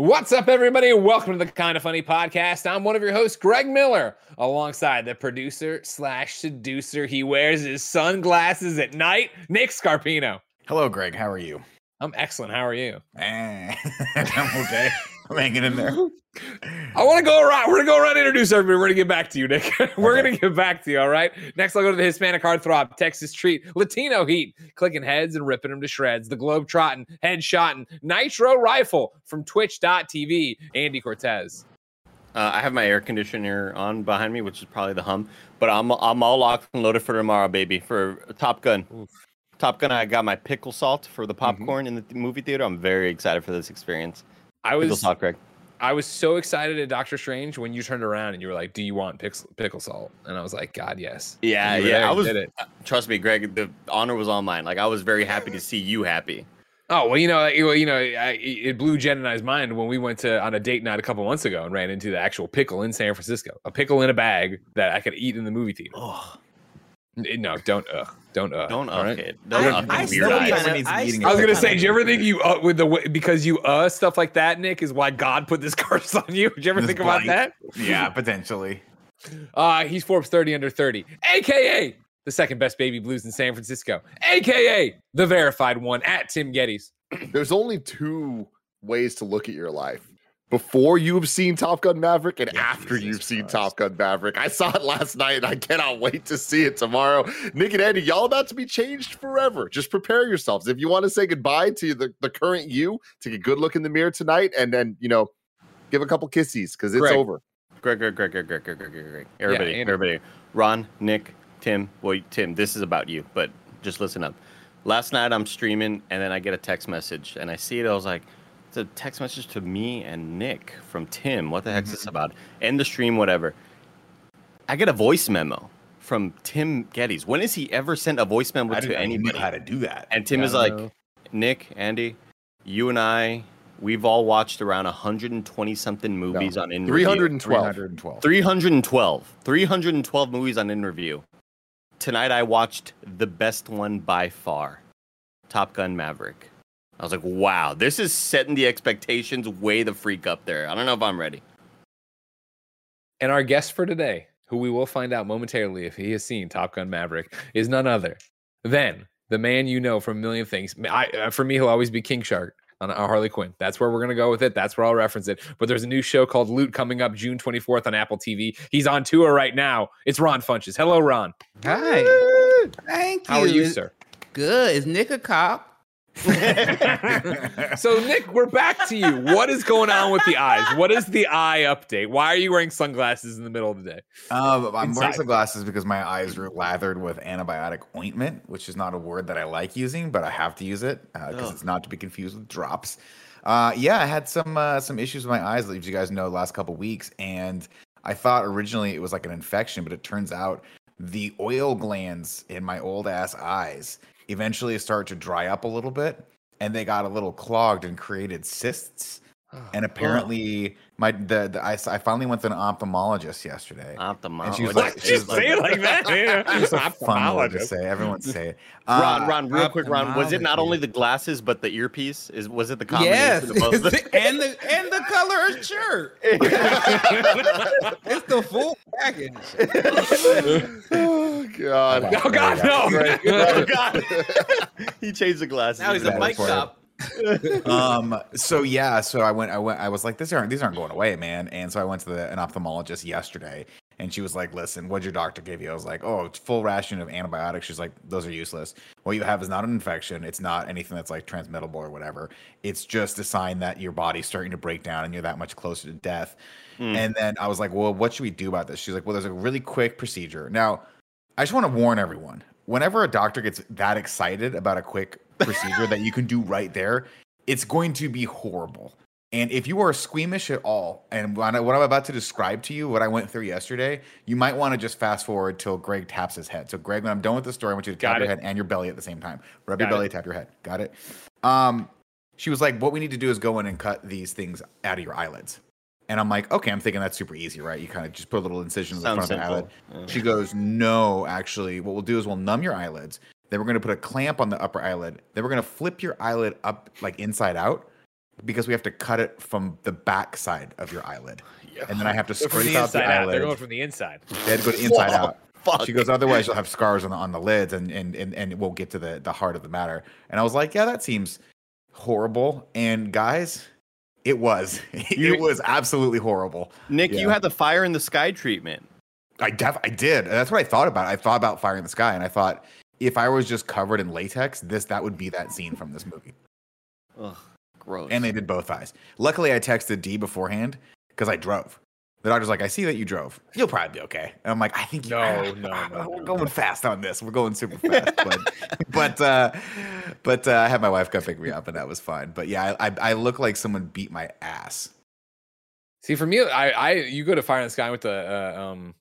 What's up, everybody? Welcome to the Kind of Funny podcast. I'm one of your hosts, Greg Miller, alongside the producer slash seducer. He wears his sunglasses at night, Nick Scarpino. Hello, Greg. How are you? I'm excellent. How are you? Eh, I'm okay. I'm hanging in there. I want to go around. We're gonna go around and introduce everybody. We're gonna get back to you, Nick. We're Okay. gonna get back to you. All right. Next, I'll go to the Hispanic heartthrob, Texas treat, Latino heat, clicking heads and ripping them to shreds. The globe trotting, head shotting, nitro rifle from Twitch.tv. Andy Cortez. Uh, I have my air conditioner on behind me, which is probably the hum. But I'm I'm all locked and loaded for tomorrow, baby. For Top Gun. Top Gun. I got my pickle salt for the popcorn in the movie theater. I'm very excited for this experience. I Pickle was salt, Greg. I was so excited at Doctor Strange when you turned around and you were like, "Do you want pickle, pickle salt?" And I was like, "God, yes." Yeah, yeah. I was. it. Trust me, Greg. The honor was all mine. Like I was very happy to see you happy. Oh well, you know, like, well, you know, I, it blew Jen and I's mind when we went to on a date night a couple months ago and ran into the actual pickle in San Francisco, a pickle in a bag that I could eat in the movie theater. Oh, No, don't uh, don't uh. don't uh, right? kid. Don't I- uh, I weird still kinda- needs to be I I was gonna say, did you ever think you uh, with the way, because you uh stuff like that, Nick, is why God put this curse on you? Did you ever This think about that? Yeah, potentially. Uh, he's Forbes 30 under 30, aka the second best baby blues in San Francisco, aka the verified one at Tim Gettys. there's only two ways to look at your life before you've seen Top Gun Maverick and yeah, after Jesus you've seen Top Gun Maverick. I saw it last night and I cannot wait to see it tomorrow. Nick and Andy, y'all about to be changed forever. Just prepare yourselves. If you want to say goodbye to the, the current you, take a good look in the mirror tonight and then, you know, give a couple kisses because it's Greg. over. Greg, Greg, Greg, Greg, Greg, Greg, Greg, Greg. Everybody, yeah, everybody. Ron, Nick, Tim. Well, Tim, this is about you, but just listen up. Last night I'm streaming and then I get a text message and I see it. I was like – it's a text message to me and Nick from Tim. What the heck's this mm-hmm. about? End the stream, whatever. I get a voice memo from Tim Gettys. When has he ever sent a voice memo I to didn't know anybody? how to do that. And Tim I is like, know. Nick, Andy, you and I, we've all watched around 120 something movies on in 312. 312. 312. 312 movies on in review. Tonight I watched the best one by far Top Gun Maverick. I was like, wow, this is setting the expectations way the freak up there. I don't know if I'm ready. And our guest for today, who we will find out momentarily if he has seen Top Gun Maverick, is none other than the man you know from a million things. I, uh, for me, he'll always be King Shark on uh, Harley Quinn. That's where we're going to go with it. That's where I'll reference it. But there's a new show called Loot coming up June 24th on Apple TV. He's on tour right now. It's Ron Funches. Hello, Ron. Hi. Thank you. How are you, sir? Good. Is Nick a cop? So, Nick, we're back to you. What is going on with the eyes? What is the eye update? Why are you wearing sunglasses in the middle of the day? Um, I'm Inside. wearing sunglasses because my eyes are lathered with antibiotic ointment, which is not a word that I like using, but I have to use it because Ugh. it's not to be confused with drops. Uh, yeah, I had some uh, some issues with my eyes, as you guys know, the last couple weeks, and I thought originally it was like an infection, but it turns out the oil glands in my old ass eyes eventually start to dry up a little bit, and they got a little clogged and created cysts. And apparently, my the, the I, s- I finally went to an ophthalmologist yesterday. Ophthalmologist. And she was like- did she you was like- say it like that? It's a fun word to say. Everyone say it. Ron, Uh, Ron, real quick, Ron. Was it not only the glasses but the earpiece? Is was it the Yes. combination of both? and the and the color of shirt. it's the full package. oh, God. Oh, God, no. oh God! he changed the glasses. Now he's a bike is for it. cop. Um so yeah so i went i went i was like these aren't these aren't going away man. And so i went to the, an ophthalmologist yesterday and she was like listen what'd your doctor give you? I was like oh it's full ration of antibiotics. She's like those are useless. What you have is not an infection. It's not anything that's like transmittable or whatever. It's just a sign that your body's starting to break down and you're that much closer to death. Mm. and then i was like well what should we do about this? She's like well there's a really quick procedure. Now i just want to warn everyone. Whenever a doctor gets that excited about a quick procedure that you can do right there it's going to be horrible. And if you are squeamish at all, and what I'm about to describe to you, what I went through yesterday, you might want to just fast forward till Greg taps his head. So, Greg, when I'm done with the story, I want you to Got tap your head and your belly at the same time. Rub Got your belly, it. tap your head. Got it? Um, she was like, "What we need to do is go in and cut these things out of your eyelids." And I'm like, "Okay, I'm thinking that's super easy, right? You kind of just put a little incision in the Sounds front of the eyelid." Yeah. She goes, No, actually, what we'll do is we'll numb your eyelids. Then we're going to put a clamp on the upper eyelid. Then we're going to flip your eyelid up like inside out. because we have to cut it from the back side of your eyelid, Yeah. and then I have to They're scrape the out the inside out. They're eyelid. going from the inside. They had to go to inside Whoa, out. fuck. She goes, otherwise you'll have scars on the on the lids, and and and and we'll get to the the heart of the matter. And I was like, yeah, that seems horrible. And guys, it was. You- it was absolutely horrible. Nick, you had the fire in the sky treatment. I def I did. And that's what I thought about. I thought about Fire in the Sky, and I thought if I was just covered in latex, this that would be that scene from this movie. Ugh, gross. And they did both eyes. Luckily, I texted D beforehand because I drove. The doctor's like, I see that you drove. You'll probably be okay. And I'm like, I think you- No, no, no, We're no, going fast on this. We're going super fast. But but uh, but uh, I had my wife come pick me up, and that was fine. But yeah, I, I I look like someone beat my ass. See, for me, I, I, you go to Fire in the Sky with the uh, um,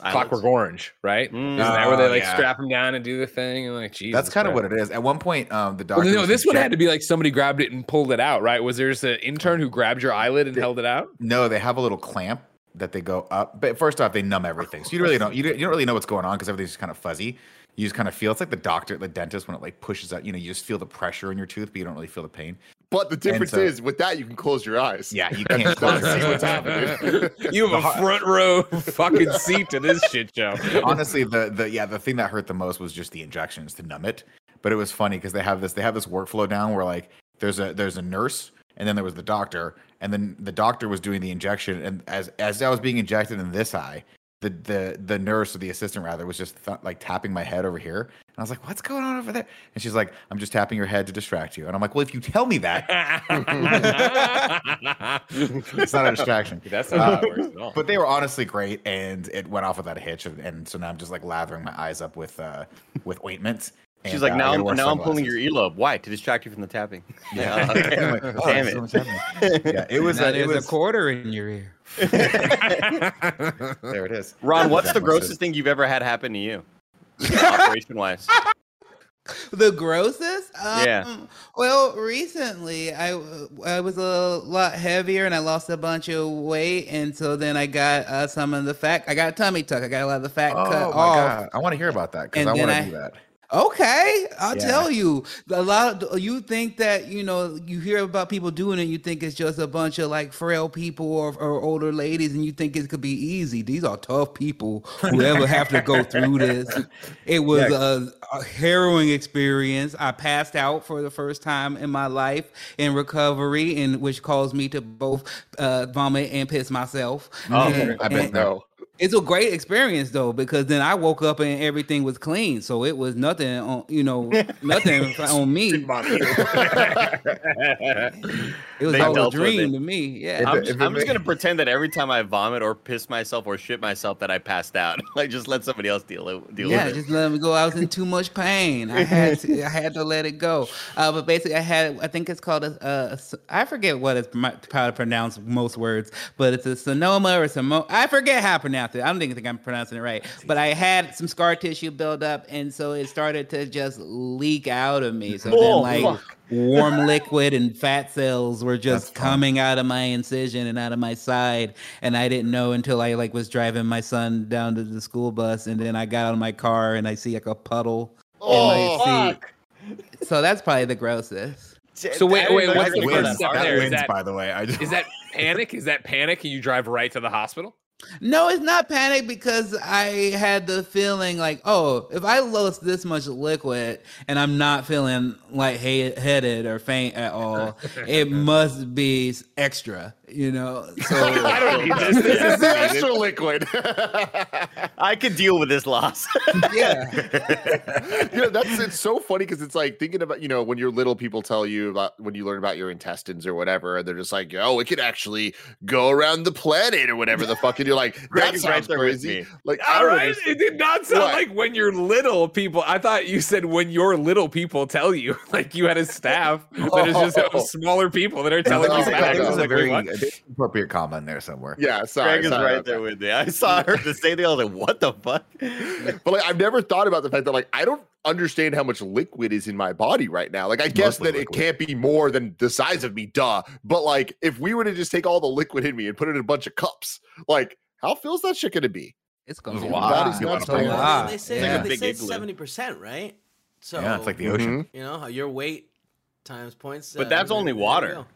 Clockwork Orange, right? Mm. Isn't that where they Oh, like yeah. strap him down and do the thing? And like, Jesus That's kind of what it is. At one point, um, the doctor. Well, no, this one had to be like somebody grabbed it and pulled it out, right? Was there just an intern who grabbed your eyelid and held it out? No, they have a little clamp that they go up. But first off, they numb everything, so you really don't you don't, you don't really know what's going on because everything's kind of fuzzy. You just kind of feel it's like the doctor, the dentist, when it like pushes out. You know, you just feel the pressure in your tooth, but you don't really feel the pain. But the difference so- is with that you can close your eyes. Yeah, you can't close your See eyes. what's happening. you have a front row fucking seat to this shit show. honestly the the yeah the thing that hurt the most was just the injections to numb it but it was funny because they have this they have this workflow down where like there's a there's a nurse and then there was the doctor and then the doctor was doing the injection and as as i was being injected in this eye the the the nurse or the assistant rather was just th- like tapping my head over here and i was like what's going on over there and she's like i'm just tapping your head to distract you and i'm like well if you tell me that it's not a distraction That's not how it works at all. but they were honestly great, and it went off without a hitch. And, and so now I'm just like lathering my eyes up with uh with ointment. She's and, like, uh, now I'm wear now I'm pulling your sunglasses." earlobe. Why? To distract you from the tapping. Yeah. okay. Like, oh, Damn there's so it. yeah, it was. Now Uh, it was. a quarter in your ear. there it is. Ron, what's the That was grossest thing you've ever had happen to you? Operation wise. The grossest? Um, Yeah. Well, recently I I was a lot heavier and I lost a bunch of weight, and so then I got uh, some of the fat. I got a tummy tuck. I got a lot of the fat Oh my cut off. god! I want to hear about that because I want to do that. Okay, I'll Yeah. tell you. A lot of you think that you know you hear about people doing it, you think it's just a bunch of like frail people or, or older ladies, and you think it could be easy. These are tough people who ever have to go through this. It was Yeah. a, a harrowing experience. I passed out for the first time in my life in recovery, and which caused me to both uh, vomit and piss myself. Oh, And- I bet and- no. It's a great experience though because then I woke up and everything was clean, so it was nothing on you know nothing on me. It was They all a dream to me. Yeah. If I'm, it- just, if I'm just gonna pretend that every time I vomit or piss myself or shit myself that I passed out. like just let somebody else deal deal yeah, with it. Yeah, just let me go. I was in too much pain. I had to, I had to let it go. Uh, but basically, I had I think it's called a, a s- I forget what it's how to pronounce most words, but it's a sonoma or some I forget how to pronounce it. I don't even think I'm pronouncing it right. But I had some scar tissue build up, and so it started to just leak out of me. So Oh, then like. fuck. warm liquid and fat cells were just That's fun. coming out of my incision and out of my side and i didn't know until i like was driving my son down to the school bus and then i got out of my car and i see like a puddle Oh, in my oh, fuck. seat so that's probably the grossest So wait, I wait, what's the you first could that step far. that there? Is wins, that- by the way. I just, Is that panic? Is that panic and you drive right to the hospital? No it's not panic because i had the feeling like oh if i lost this much liquid and i'm not feeling like headed or faint at all it must be extra you know so I don't need this. This This is is the extra liquid. I could deal with this loss. yeah you know, that's it's so funny because it's like thinking about you know when you're little, people tell you about when you learn about your intestines or whatever, and they're just like, oh, it could actually go around the planet or whatever the fuck, and you're like, Greg that is right sounds there crazy. Like, I All don't right, understand. it did not sound What? like when you're little people. I thought you said when your little people tell you, like you had a staff that is just Oh. smaller people that are telling No, you no, facts. There's was a very wait, what? appropriate comma in there somewhere. Yeah, sorry. Greg is sorry right there that. with me. I saw her the same thing. I was like, what the fuck? But like, I've never thought about the fact that like I don't understand how much liquid is in my body right now. Like, I guess Mostly that liquid. it can't be more than the size of me, duh. But like, if we were to just take all the liquid in me and put it in a bunch of cups, like, how feels that shit gonna be? It's gonna be a a lot. lot. It's a lot It's of a flavor. lot. They say, Yeah. They say igloo. seventy percent, right? So yeah, it's like the ocean. Mhm. you know your weight times points. But uh, that's only water.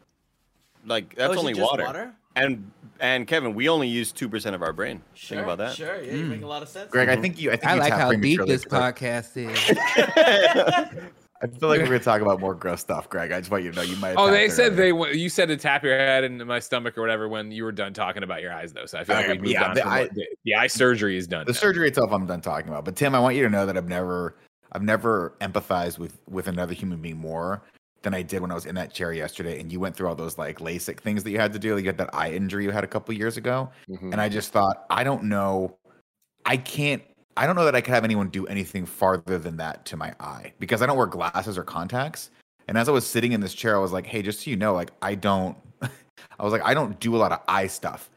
like Oh, that's is it only just water. And and Kevin, we only use two percent of our brain. Sure, Think about that. Sure, yeah, you Mm. make a lot of sense. Greg, I Mhm. think you. I think I you like how deep prematurely, this 'cause I- podcast is. I feel like we're gonna talk about more gross stuff, Greg. I just want you to know you might. have Oh, they said they wa- you said to tap your head in my stomach or whatever when you were done talking about your eyes though. So I feel like Okay, we moved yeah, on. the from eye- what- the, the eye surgery is done. the now. surgery itself. I'm done talking about. But Tim, I want you to know that I've never, I've never empathized with with another human being more than I did when I was in that chair yesterday. And you went through all those like LASIK things that you had to do. You had that eye injury you had a couple years ago. Mhm. And I just thought, I don't know. I can't, I don't know that I could have anyone do anything farther than that to my eye because I don't wear glasses or contacts. And as I was sitting in this chair, I was like, hey, just so you know, like, I don't, I was like, I don't do a lot of eye stuff.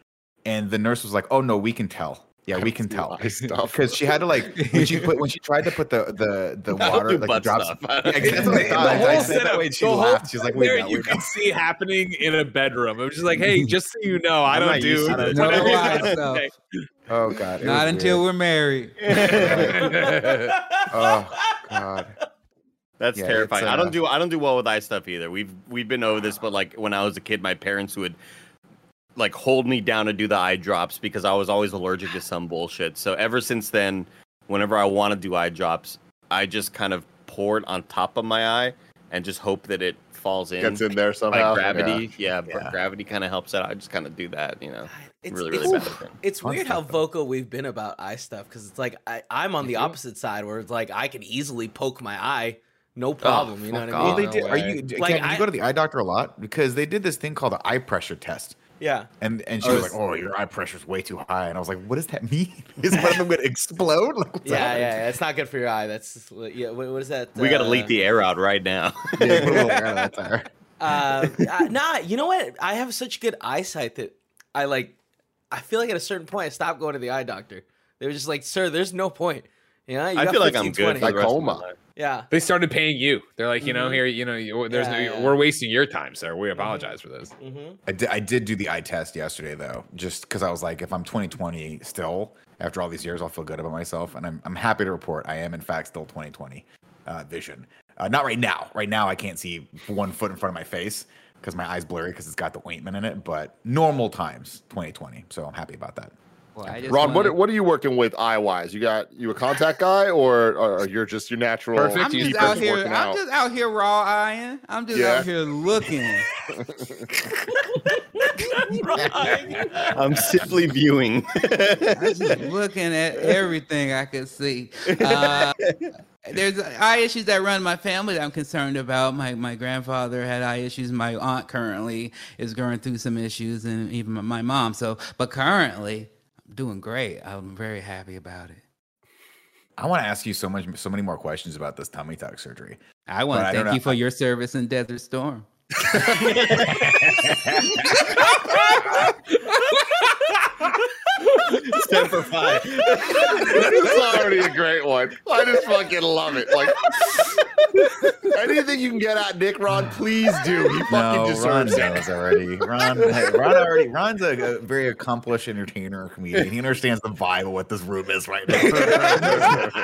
And the nurse was like, oh, no, we can tell. Yeah, we can tell. Because she had to like when she put when she tried to put the the the I don't water like the drops. stuff. Yeah, that's what I The thought. I- I whole that setup, way she the whole laughed. She's like, wait, there no, you wait, can no. see happening in a bedroom. It was just like, hey, just so you know, I don't do to. No whatever you eye guys stuff. Oh god. Not until weird. we're married. Oh god. That's Yeah, terrifying. it's, I uh, don't do I don't do well with eye stuff either. We've we've been over this, but like when I was a kid, my parents would like hold me down to do the eye drops because I was always allergic to some bullshit. So ever since then, whenever I want to do eye drops, I just kind of pour it on top of my eye and just hope that it falls in. Gets in there by somehow. gravity. Yeah, but Yeah. gravity kind of helps out. I just kind of do that, you know. It's, really, it's, really bad. thing. it's Fun weird how stuff, though. vocal we've been about eye stuff because it's like I, I'm on the opposite side where it's like I can easily poke my eye, no problem. you know fuck what I mean? Well, they no did. Are you? d- Like, Ken, do I- you go to the eye doctor a lot because they did this thing called the eye pressure test, Yeah. and and she Oh, was like, "Oh, your eye pressure's way too high," and I was like, "What does that mean? Is one of them going to explode?" Like, Yeah, yeah, happening? yeah, it's not good for your eye. That's yeah. What, what is that? We got to uh, leak the air out right now. Yeah, put air in that uh, uh, nah, you know what? I have such good eyesight that I like. I feel like at a certain point, I stopped going to the eye doctor. They were just like, "Sir, there's no point." You know, you I got feel like I'm 15, good for the rest of my life. Yeah, They started paying you. They're like, you know, Mhm. here, you know, you, there's Yeah, no, yeah. we're wasting your time, sir. We apologize for this. hmm I did, I did do the eye test yesterday though, just because I was like, if I'm 2020 still after all these years, I'll feel good about myself, and I'm I'm happy to report I am in fact still 2020 uh, vision. Uh, not right now. Right now, I can't see one foot in front of my face because my eyes blurry because it's got the ointment in it. But normal times 2020, so I'm happy about that. Well, I just Ron, what what are you working with eye wise? You got you a contact guy or, or you're just your natural? Perfect. I'm just out here. working I'm out? just out here raw eyeing. I'm just Yeah. out here looking. I'm simply viewing. I'm just looking at everything I could see. Uh, there's eye issues that run my family that I'm concerned about. My my grandfather had eye issues. My aunt currently is going through some issues, and even my mom. So, but currently, I'm doing great. I'm very happy about it. I want to ask you so much, so many more questions about this tummy tuck surgery. I want to thank you know- for your service in Desert Storm. Semper Fi. this is already a great one. I just fucking love it. Like anything you can get at Nick Ron, please do. He fucking No, Ron deserves it. knows already. Ron, hey, Ron already. Ron's a, a very accomplished entertainer, comedian. He understands the vibe of what this room is right now.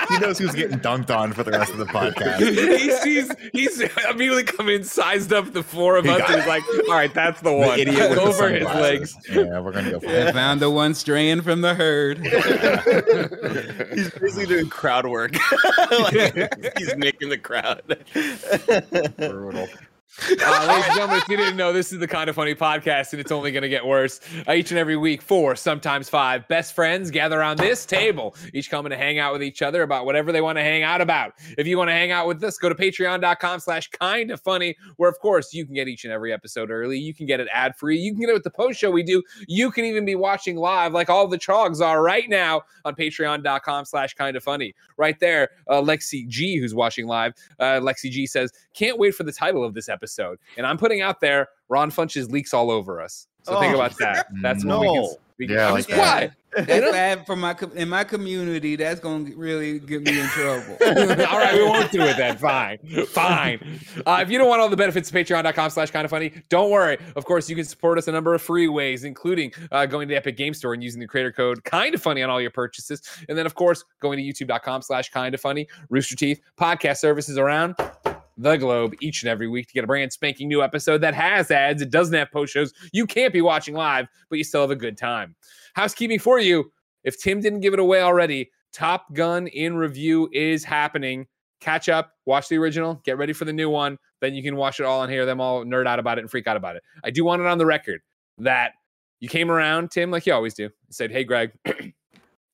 he knows who's getting dunked on for the rest of the podcast. he sees, he's immediately come in, sized up the four of He us, got and he's like, all right, that's the The one. idiot with the Over his legs. sunglasses. Yeah, we're gonna go for I found the one straying from the herd. He's basically doing crowd work. like, he's making the crowd. Brutal. Uh, ladies and gentlemen, if you didn't know, this is the kind of funny podcast, and it's only going to get worse. Uh, each and every week, four, sometimes five best friends gather around this table, each coming to hang out with each other about whatever they want to hang out about. If you want to hang out with us, go to patreon.com slash kind of funny, where, of course, you can get each and every episode early. You can get it ad free. You can get it with the post show we do. You can even be watching live, like all the trogs are right now on patreon.com slash kind of funny. Right there, uh, Lexi G, who's watching live, uh, Lexi G says, Can't wait for the title of this episode. And I'm putting out there Ron Funches leaks all over us. So think Oh. about that. That's what we No. can. We can Yeah, I I'm like just that. quiet. That's bad for my in my community. That's gonna really get me in trouble. all right, we won't do it then. Fine. Fine. Uh, if you don't want all the benefits of patreon.com slash kind of funny, don't worry. Of course, you can support us a number of free ways, including uh, going to the Epic Game Store and using the creator code kind of funny on all your purchases. And then, of course, going to youtube.com slash kind of funny, Rooster Teeth, podcast services around. The globe each and every week to get a brand spanking new episode that has ads. It doesn't have post shows. You can't be watching live, but you still have a good time. Housekeeping for you. If Tim didn't give it away already, Top Gun in review is happening. Catch up, watch the original, get ready for the new one. Then you can watch it all and hear them all nerd out about it and freak out about it. I do want it on the record that you came around, Tim, like you always do, and said, Hey, Greg,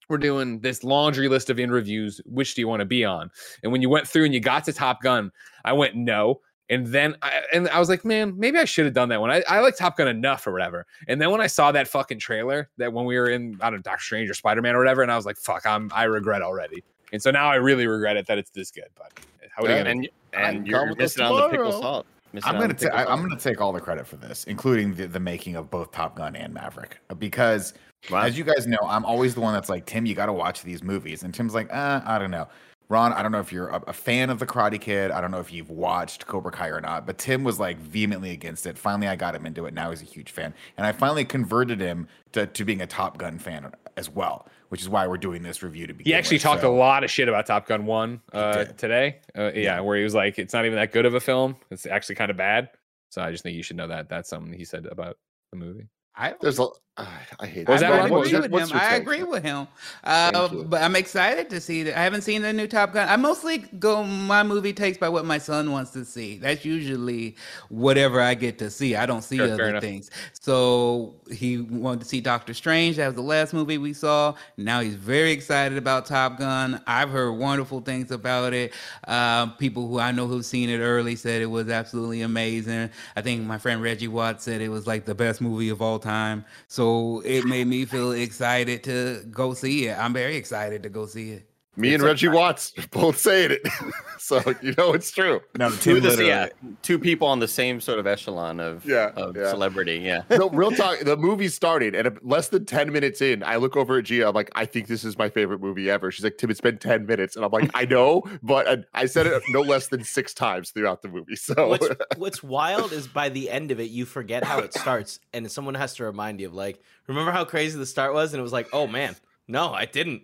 we're doing this laundry list of in reviews. Which do you want to be on? And when you went through and you got to Top Gun, I went no. And then I, and I was like, man, maybe I should have done that one. I, I like Top Gun enough or whatever. And then when I saw that fucking trailer, that when we were in, I don't know, Doctor Strange or Spider Man or whatever, and I was like, fuck, I'm I regret already. And so now I really regret it that it's this good. But eh, how are you Yeah, gonna? and and you're missing on the pickle salt. I'm gonna ta- I, I'm gonna take all the credit for this, including the, the making of both Top Gun and Maverick, because Wow. as you guys know, I'm always the one that's like, Tim, you got to watch these movies, and Tim's like, uh, I don't know. Ron, I don't know if you're a, a fan of the Karate Kid. I don't know if you've watched Cobra Kai or not, but Tim was like vehemently against it. Finally, I got him into it. Now he's a huge fan, and I finally converted him to, to being a Top Gun fan as well, which is why we're doing this review to begin. He actually with. talked So- a lot of shit about Top Gun One uh, today. Uh, yeah, where he was like, "It's not even that good of a film. It's actually kind of bad." So I just think you should know that. That's something he said about the movie. I There's a. I hate was that. that, I agree your- with him. I agree with him. Uh, but I'm excited to see that. I haven't seen the new Top Gun. I mostly go my movie takes by what my son wants to see. That's usually whatever I get to see. I don't see Sure, other things. So he wanted to see Doctor Strange. That was the last movie we saw. Now he's very excited about Top Gun. I've heard wonderful things about it. Um, people who I know who've seen it early said it was absolutely amazing. I think my friend Reggie Watts said it was like the best movie of all time. So it made me feel excited to go see it. I'm very excited to go see it. Me and Reggie Watts both saying it, so you know it's true. No, Two, Tim of the- literally. yeah, two people on the same sort of echelon of, Yeah, of yeah. celebrity. Yeah. No, real talk. The movie started, and less than ten minutes in, I look over at Gia. I'm like, I think this is my favorite movie ever. She's like, Tim, it's been ten minutes, and I'm like, I know, but uh, I said it no less than six times throughout the movie. So What's what's wild is by the end of it, you forget how it starts, and someone has to remind you of like, remember how crazy the start was, and it was like, oh man, no, I didn't.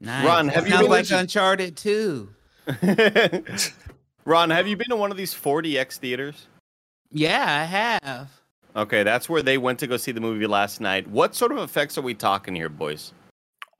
Nice. Ron, have you Sounds been like to- Uncharted too? Ron, have you been to one of these 4DX theaters? Yeah, I have. Okay, that's where they went to go see the movie last night. What sort of effects are we talking here, boys?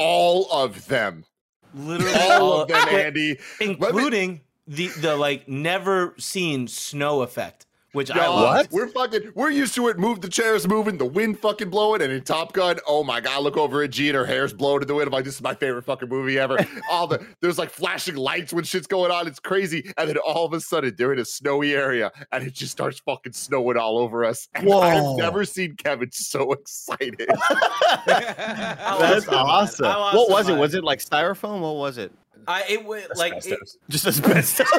all of them, Literally all of them, Andy. including the the like never seen snow effect, which I Y'all, love. We're fucking. We're used to it. Move the chairs moving, the wind fucking blowing, and in Top Gun, oh my god! Look over at G and her hair's blowing in the wind. I'm like, this is my favorite fucking movie ever. all the there's like flashing lights when shit's going on. It's crazy, and then all of a sudden they're in a snowy area, and it just starts fucking snowing all over us. And Whoa. I've never seen Kevin so excited. That's lost awesome. What was it? Was it like styrofoam? What was it? I it was like it, Just asbestos.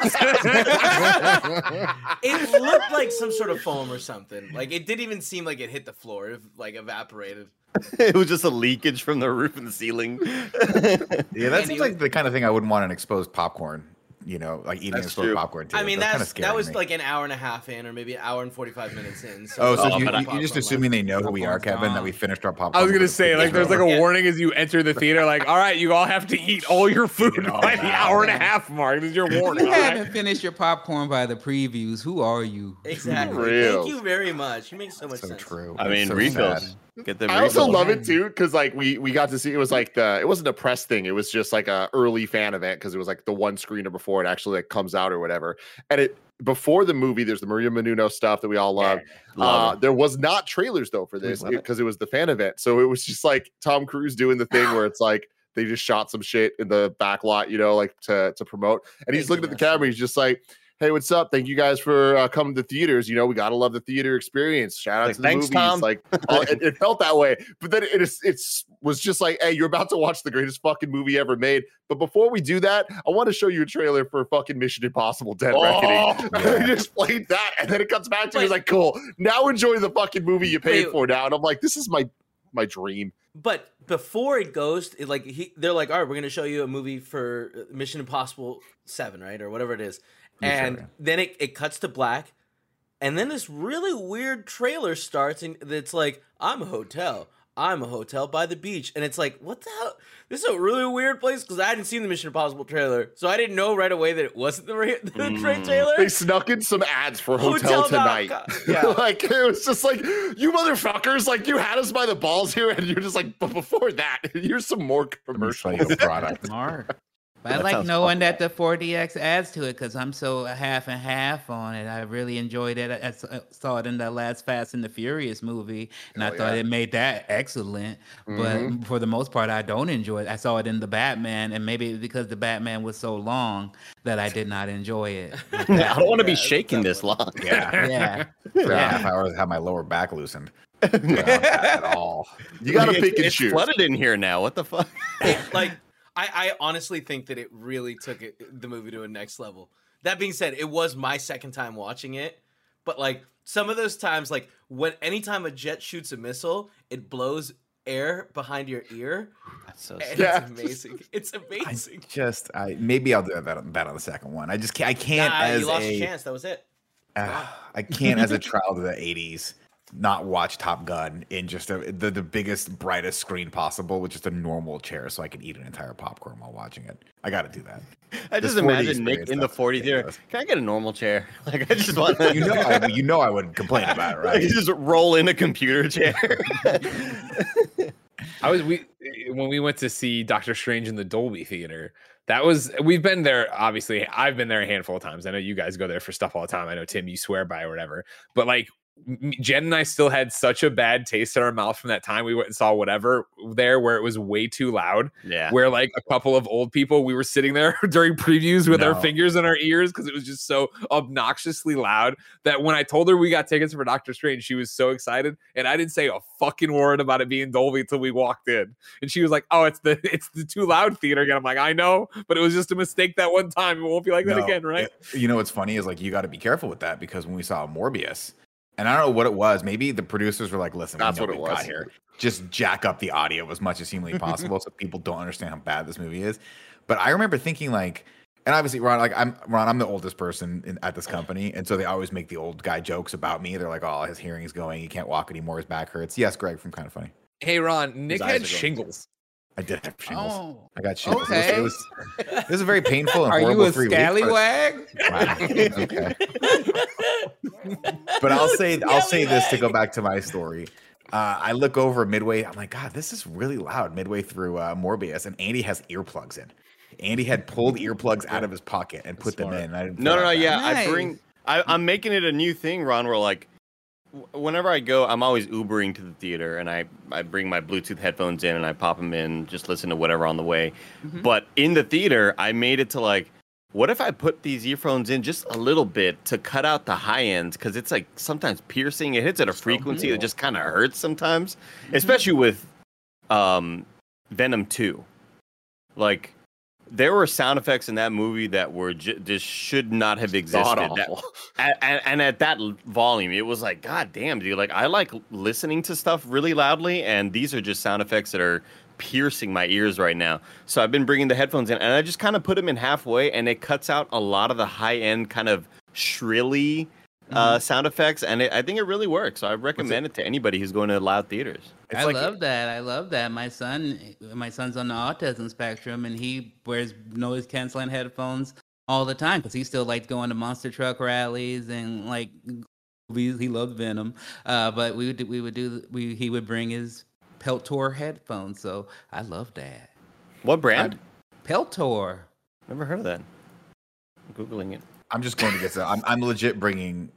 it looked like some sort of foam or something. Like it didn't even seem like it hit the floor. It like evaporated. it was just a leakage from the roof and the ceiling. Yeah, that And seems you- like the kind of thing I wouldn't want an exposed popcorn. You know, like eating That's exposed true. popcorn. Too. I mean, That's that's scary that was me. like an hour and a half in, or maybe an hour and forty five minutes in. So Oh, so Oh, you, but I- you- you're just assuming they know who we are, Popcorn's Kevin, that gone. we um, finished our popcorn. I was gonna say, like, there's like a Yeah. warning as you enter the theater, like, all right, you all have to eat all your food it all by the out. hour and a half mark. This is your warning. You haven't finished your popcorn by the previews. Who are you? exactly. Thank you very much. You make so much so sense. true. I mean, refills. Sad. Get them I also refills. love it too because like we we got to see it was like the it wasn't a press thing it was just like a early fan event because it was like the one screener before it actually like comes out or whatever and it before the movie there's the Maria Menounos stuff that we all love Love uh, there was not trailers though for this love it. because it, was the fan event so it was just like Tom Cruise doing the thing where it's like they just shot some shit in the back lot you know like to to promote and he's looking at the camera he's just like hey what's up? Thank you guys for uh, coming to theaters. You know we gotta love the theater experience. Shout out Like, to the "Thanks, movies. Tom." like all- it, it felt that way. But then it is it's was just like hey you're about to watch the greatest fucking movie ever made. But before we do that i want to show you a trailer for fucking mission impossible dead reckoning. Yeah. he just played that and then it comes back to me he's Wait. like cool now enjoy the fucking movie you paid Wait. for now. And i'm like this is my my dream. But before it goes, it, like he, they're like, all right, we're gonna show you a movie for uh, Mission Impossible Seven, right, or whatever it is, Yeah, sure, and yeah. then it, it cuts to black, and then this really weird trailer starts, and it's like, I'm a hotel, I'm a hotel by the beach, and it's like, what the hell? This is a really weird place because I hadn't seen the Mission Impossible trailer, so I didn't know right away that it wasn't the, ra- the Mm. right trailer. They snuck in some ads for Hotel, Hotel Tonight. Yeah. like it was just like you motherfuckers, like you had us by the balls here, and you're just like, but before that, here's some more commercials. Commercial product. Smart. But I like sounds knowing that the 4DX adds to it because I'm so half and half on it. I really enjoyed it. I saw it in the last Fast and the Furious movie, and I thought yeah. it made that excellent. Mhm. But for the most part, I don't enjoy it. I saw it in the Batman, and maybe it's because the Batman was so long that I did not enjoy it. I don't want to be Yeah, shaking this long. Yeah. yeah. For Yeah. half hours, have my lower back loosened. Yeah, at all. You got to It's- pick and it's choose. flooded in here now. What the fuck? like I, I honestly think that it really took it, the movie to a next level. That being said, it was my second time watching it, but like some of those times, like when anytime a jet shoots a missile, it blows air behind your ear, That's so and Yeah. it's amazing. It's I amazing. just, I maybe I'll do that on, that on the second one. I just can't. I can't Nah, as you lost a. your chance. That was it. Ah, I can't as a child of the '80s not watch Top Gun in just a, the the biggest, brightest screen possible with just a normal chair, so I can eat an entire popcorn while watching it. I got to do that. I just imagine Nick in the that's 40 theater. Can I get a normal chair? Like I just want You know, I, you know, I would complain about it, right? you just roll in a computer chair. I was we when we went to see Doctor Strange in the Dolby Theater. That was we've been there. Obviously, I've been there a handful of times. I know you guys go there for stuff all the time. I know Tim, you swear by or whatever. But like m- Jen and I still had such a bad taste in our mouth from that time we went and saw whatever there, where it was way too loud. yeah. Where like a couple of old people, we were sitting there during previews with our fingers in our ears because it was just so obnoxiously loud that when I told her we got tickets for Doctor Strange, she was so excited, and I didn't say a fucking word about it being Dolby until we walked in, and she was like, "Oh, it's the it's the too loud theater again." I'm like, "I know, but it was just a mistake that one time. It won't be like that again, right?" it- you know what's funny is like you got to be careful with that because when we saw Morbius, and I don't know what it was, maybe the producers were like, "Listen, That's what it we got was. here. Just jack up the audio as much as humanly possible, so people don't understand how bad this movie is." But I remember thinking like. And obviously, Ron, like I'm Ron, I'm the oldest person in, at this company, and so they always make the old guy jokes about me. They're like, "Oh, his hearing's going, he can't walk anymore, his back hurts." Yes, Greg from Kind of Funny. Hey, Ron, Nick had shingles. I did have shingles. Oh. I got shingles. It, okay. was, it was it was a very painful and Are horrible you a three weeks, but- scallywag? Wow. okay. but I'll say I'll say this to go back to my story. Uh, I look over midway. I'm like, God, this is really loud. Midway through uh, Morbius, and Andy has earplugs in. Andy had pulled earplugs out of his pocket and put them in. I didn't No, no, no. realize that. Yeah, I bring. I, I'm making it a new thing, Ron. Where like, w- whenever I go, I'm always Ubering to the theater, and I I bring my Bluetooth headphones in, and I pop them in, just listen to whatever on the way. Mhm. But in the theater, I made it to like, what if I put these earphones in just a little bit to cut out the high ends because it's like sometimes piercing. It hits at a frequency that just kind of hurts sometimes, especially with um, Venom Two. Like. There were sound effects in that movie that were just should not have existed. That- and, and, and at that volume, it was like, God damn, dude! Like I like listening to stuff really loudly, and these are just sound effects that are piercing my ears right now. So I've been bringing the headphones in, and I just kind of put them in halfway, and it cuts out a lot of the high end kind of shrilly uh, sound effects, and it, I think it really works. So I recommend it to anybody who's going to loud theaters. It's I like- love that. I love that. My son, my son's on the autism spectrum, and he wears noise canceling headphones all the time because he still likes going to monster truck rallies and like movies. He loves Venom. Uh, but we would do- we would do we he would bring his Peltor headphones. So I love that. What brand? Peltor. Never heard of that. I'm googling it. I'm just going to get some. I'm, I'm legit bringing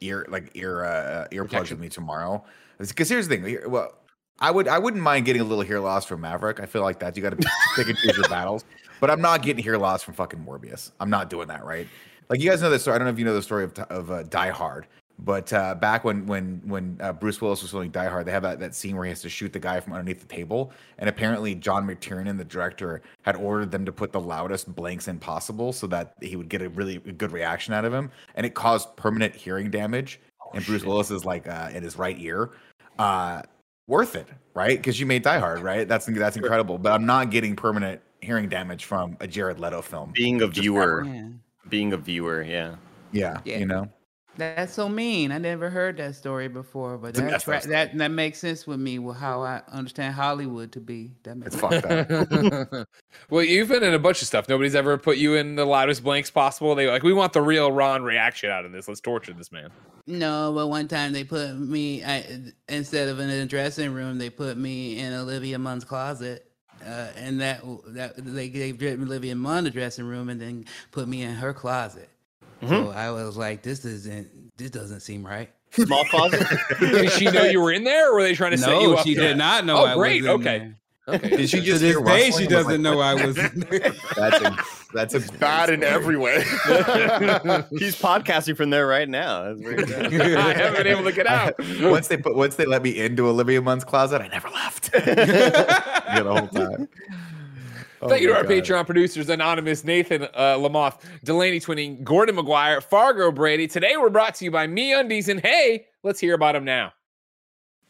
ear like ear uh, earplugs Protection. with me tomorrow. Because here's the thing. Well, I would I wouldn't mind getting a little hair loss from Maverick. I feel like that you got to pick and choose your battles. But I'm not getting hair loss from fucking Morbius. I'm not doing that, right? Like you guys know this story. I don't know if you know the story of of uh, Die Hard. But uh, back when when when uh, Bruce Willis was filming Die Hard, they have that, that scene where he has to shoot the guy from underneath the table, and apparently John McTiernan, the director, had ordered them to put the loudest blanks in possible so that he would get a really good reaction out of him, and it caused permanent hearing damage in Bruce Willis is like uh, in his right ear. Uh, worth it, right? Because you made Die Hard, right? That's that's incredible. But I'm not getting permanent hearing damage from a Jared Leto film. Being a viewer, Yeah. being a viewer, yeah. Yeah, Yeah. you know. That's so mean. I never heard that story before, but that tra- that that makes sense with me with how I understand Hollywood to be. That makes It's sense. fucked up. well, you've been in a bunch of stuff. Nobody's ever put you in the loudest blanks possible. They like, we want the real Ron reaction out of this. Let's torture this man. No, but one time they put me I, instead of in a dressing room, they put me in Olivia Munn's closet, uh, and that that they gave Olivia Munn the dressing room and then put me in her closet. Mm-hmm. So I was like, this isn't this doesn't seem right. Small closet. Did she know you were in there, or were they trying to set you No, she to- did not know. Oh, I great. Was in Okay. there. Okay. Did she To just this hear day, she doesn't like, know I was. That's a, that's a Bad in every way. He's podcasting from there right now. That's. I haven't been able to get out. once they put once they let me into Olivia Munn's closet, I never left. yeah, the whole time. Oh Thank you to our God. Patreon producers, Anonymous, Nathan uh, Lamoth, Delaney Twinning, Gordon McGuire, Fargo Brady. Today we're brought to you by MeUndies, and hey, let's hear about them now.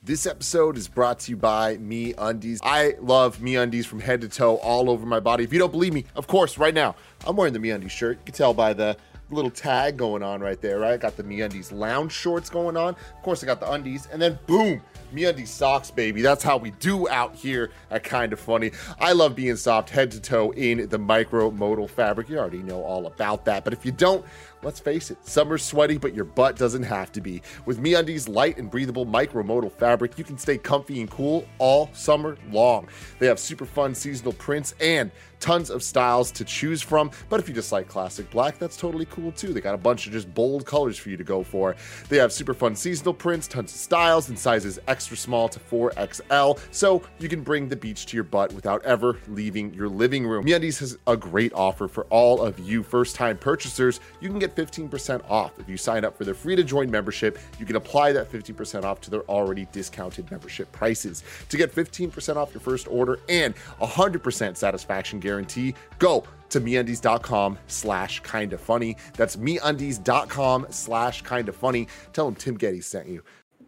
This episode is brought to you by MeUndies. I love MeUndies from head to toe, all over my body. If you don't believe me, of course, right now, I'm wearing the MeUndies shirt. You can tell by the little tag going on right there, right? I got the MeUndies lounge shorts going on. Of course, I got the undies, and then boom, MeUndies socks, baby. That's how we do out here at Kind of Funny. I love being soft head to toe in the micro modal fabric. You already know all about that, but if you don't, Let's face it, summer's sweaty, but your butt doesn't have to be. With MeUndies light and breathable micromodal fabric, you can stay comfy and cool all summer long. They have super fun seasonal prints and tons of styles to choose from. But if you just like classic black, that's totally cool too. They got a bunch of just bold colors for you to go for. They have super fun seasonal prints, tons of styles, and sizes extra small to 4XL, so you can bring the beach to your butt without ever leaving your living room. MeUndies has a great offer for all of you first-time purchasers. You can get 15% off if you sign up for their free-to-join membership. You can apply that 15% off to their already discounted membership prices. To get 15% off your first order and 100% satisfaction guarantee, go to meundies.com slash kinda funny. That's meundies.com slash kinda funny. Tell them Tim Getty sent you.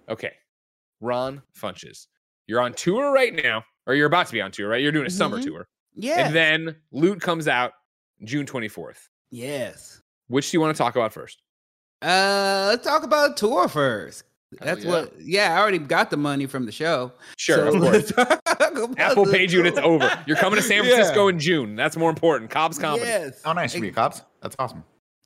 Okay, Ron Funches, you're on tour right now, or you're about to be on tour, right? You're doing a summer Mhm. tour, Yeah. and then Loot comes out June 24th. yes. Which do you want to talk about first? Uh, let's talk about tour first. That's yeah. what. Yeah, I already got the money from the show. Sure, So of course. let's talk about Apple the paid you and it's over. You're coming to San Yeah. Francisco in June. That's more important. Cobb's comedy. Yes. Oh, nice to meet you, cops. That's awesome.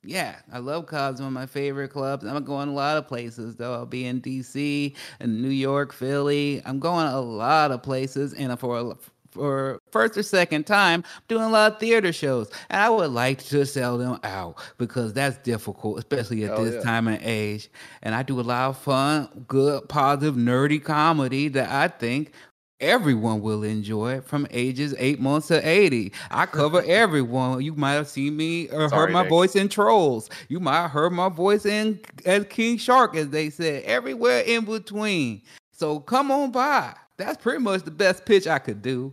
Yeah, I love Cobb's one of my favorite clubs. I'm going a lot of places though. I'll be in DC and New York, Philly. I'm going a lot of places, and for a- for first or second time, doing a lot of theater shows. And I would like to sell them out because that's difficult, especially at Hell this yeah. time and age. And I do a lot of fun, good, positive, nerdy comedy that I think everyone will enjoy from ages eight months to 80. I cover everyone. You might have seen me or Sorry, heard my Nick. voice in Trolls. You might have heard my voice in as King Shark, as they said, everywhere in between. So come on by. That's pretty much the best pitch I could do.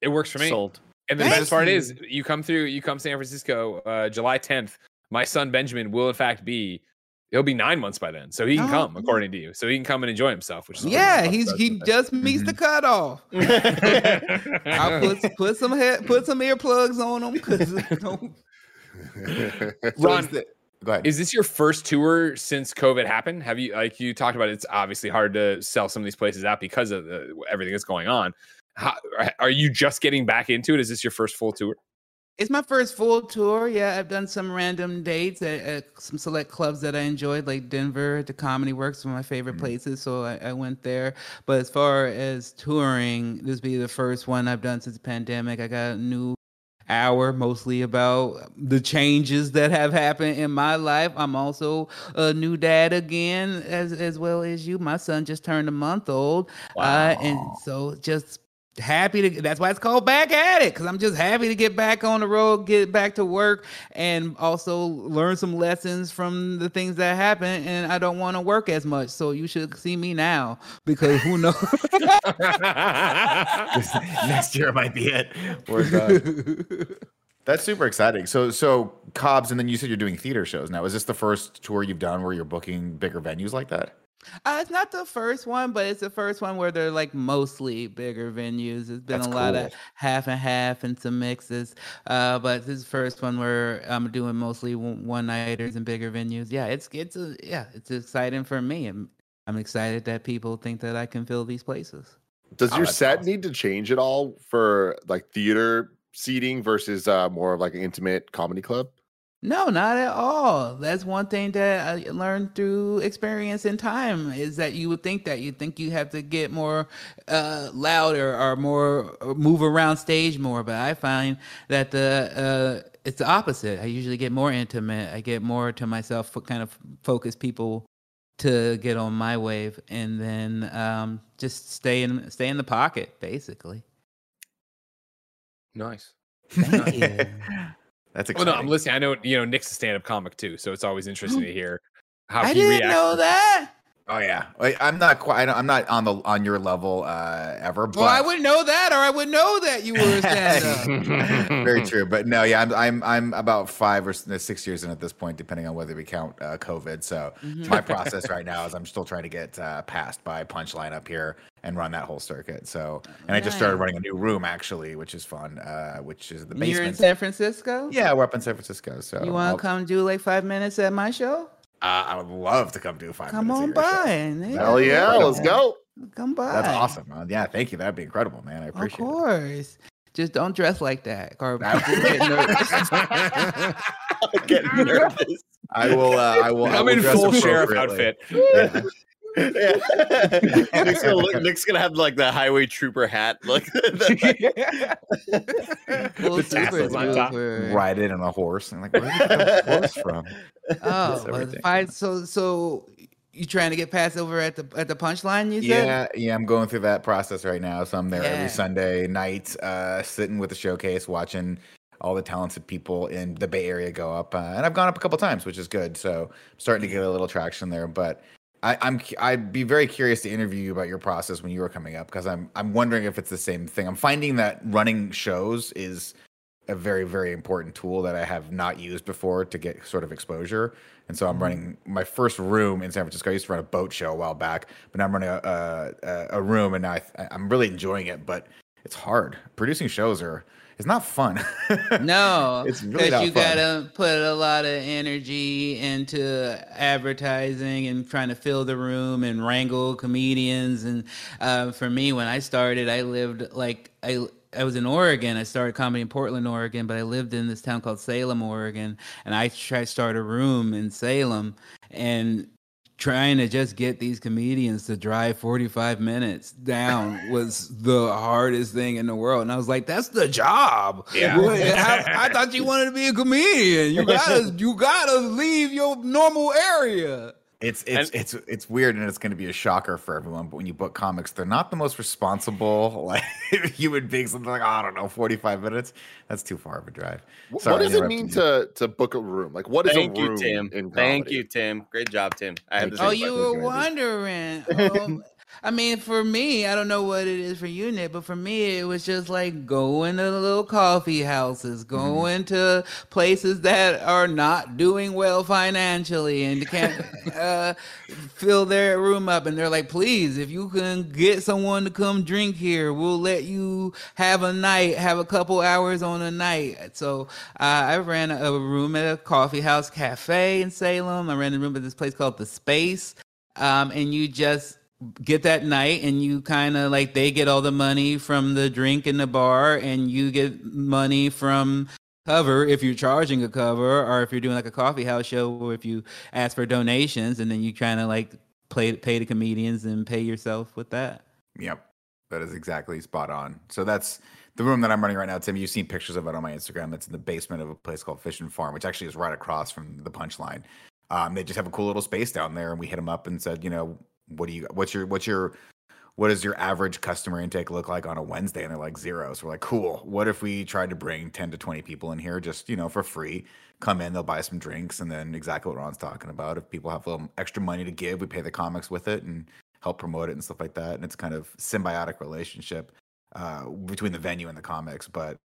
It works for me. Sold. And the Thank best part is, you. you come through, you come San Francisco, uh, July 10th. My son Benjamin will in fact be. He'll be nine months by then, so he can Oh, come, according to you. So he can come and enjoy himself, which is Yeah, he's he the thing. just meets the cutoff. I'll put put some head, put some earplugs on him because Ron, So is the- go ahead. Is this your first tour since COVID happened? Have you like you talked about? It's obviously hard to sell some of these places out because of the, everything that's going on. How, are you just getting back into it? Is this your first full tour? It's my first full tour. Yeah, I've done some random dates at, at some select clubs that I enjoyed, like Denver. The Comedy Works, one of my favorite Mm-hmm. places, so I, I went there. But as far as touring, this be the first one I've done since the pandemic. I got a new hour, mostly about the changes that have happened in my life. I'm also a new dad again, as as well as you. My son just turned a month old, uh, and so just happy to that's why it's called back at it because i'm just happy to get back on the road get back to work and also learn some lessons from the things that happen and i don't want to work as much so you should see me now because who knows Next year might be it. We're done. That's super exciting. So, so Cobb's, and then you said you're doing theater shows now. Is this the first tour you've done where you're booking bigger venues like that? Uh, it's not the first one, but it's the first one where they're like mostly bigger venues. It's been That's a lot of half and half and some mixes. Uh, but this is the first one where I'm doing mostly one nighters and bigger venues. Yeah, it's it's a, yeah, it's exciting for me. I'm I'm excited that people think that I can fill these places. Does Oh, your that's set awesome. need to change at all for like theater seating versus uh, more of like an intimate comedy club? No, not at all. That's one thing that I learned through experience and time is that you would think that you think you have to get more uh, louder or more or move around stage more, but I find that the uh, it's the opposite. I usually get more intimate. I get more to myself, kind of focus people to get on my wave, and then um, just stay in stay in the pocket, basically. Nice. Thank you. That's Well, exciting. no, I'm listening. I know you know Nick's a stand-up comic too, so it's always interesting to hear how I he didn't reacts. know that. Oh yeah, I'm not quite. I don't- I'm not on the on your level uh, ever. But Well, I wouldn't know that, or I would know that you were a stand-up. Very true, but no, yeah, I'm I'm I'm about five or six years in at this point, depending on whether we count uh, COVID. So Mhm. my process right now is I'm still trying to get uh, passed by Punchline up here and run that whole circuit. So, and I just started running a new room actually, which is fun, uh, which is the basement. You're in. San Francisco? Yeah, we're up in San Francisco. So You want to come do like five minutes at my show? Uh, I would love to come do five. Come minutes on of show. by. and Hell yeah, let's go. Come by. That's awesome. Uh, yeah, thank you. That'd be incredible, man. I appreciate it. Of course. Just don't dress like that, or I- people get nervous. Getting nervous. I will. Uh, I will. I I'm will in dress full sheriff outfit. Yeah. Yeah. Nick's, gonna look, Nick's gonna have like the highway trooper hat. Like the- Full The super tassels on top. Ride it on a horse. I'm like, where did you get the horse from? Oh, That's but everything. five. So, so you trying to get passed over at the at the punchline? You said. Yeah, yeah, I'm going through that process right now. So I'm there Yeah. every Sunday night, uh, sitting with the showcase, watching all the talented people in the Bay Area go up. Uh, and I've gone up a couple times, which is good. So I'm starting to get a little traction there. But I, I'm cu- I'd be very curious to interview you about your process when you were coming up because I'm I'm wondering if it's the same thing. I'm finding that running shows is a very very important tool that I have not used before to get sort of exposure. And so I'm mm-hmm. running my first room in San Francisco. I used to run a boat show a while back, but now I'm running a a, a- a room, and I I'm really enjoying it. But it's hard. Producing shows are it's not fun. No, It's really not you fun. gotta put a lot of energy into advertising and trying to fill the room and wrangle comedians. And uh, for me, when I started, I lived like I. I was in Oregon. I started comedy in Portland, Oregon, but I lived in this town called Salem, Oregon, and I tried to start a room in Salem, and trying to just get these comedians to drive 45 minutes down was the hardest thing in the world. And I was like, that's the job. Yeah. I, I thought you wanted to be a comedian. You gotta you gotta leave your normal area. It's it's it's it's weird and it's going to be a shocker for everyone. But when you book comics, they're not the most responsible like human beings. And they're like, oh, I don't know, forty five minutes. That's too far of a drive. Sorry, what does it mean you. to to book a room? Like, what is Thank a you, Tim. in Thank you, Tim. Great job, Tim. I have the Oh, you were wondering. Um, I mean, for me, I don't know what it is for you, Nick, but for me, it was just like going to the little coffee houses, Mm-hmm. going to places that are not doing well financially and can't uh, fill their room up. And they're like, please, if you can get someone to come drink here, we'll let you have a night, have a couple hours on a night. So uh, I ran a room at a coffee house cafe in Salem. I ran a room at this place called The Space um, and you just get that night and you kind of like they get all the money from the drink in the bar and you get money from cover if you're charging a cover or if you're doing like a coffee house show or if you ask for donations and then you kind of like play pay the comedians and pay yourself with that Yep. That is exactly spot on. So that's the room that I'm running right now, Tim. You've seen pictures of it on my Instagram. It's in the basement of a place called Fish and Farm, which actually is right across from the punchline. Um, they just have a cool little space down there, and we hit them up and said, you know, what do you, what's your, what's your, what does your average customer intake look like on a Wednesday? And they're like zero. So we're like, cool. What if we tried to bring 10 to 20 people in here just, you know, for free? Come in, they'll buy some drinks, and then exactly what Ron's talking about. If people have a little extra money to give, we pay the comics with it and help promote it and stuff like that. And it's kind of symbiotic relationship uh, between the venue and the comics. But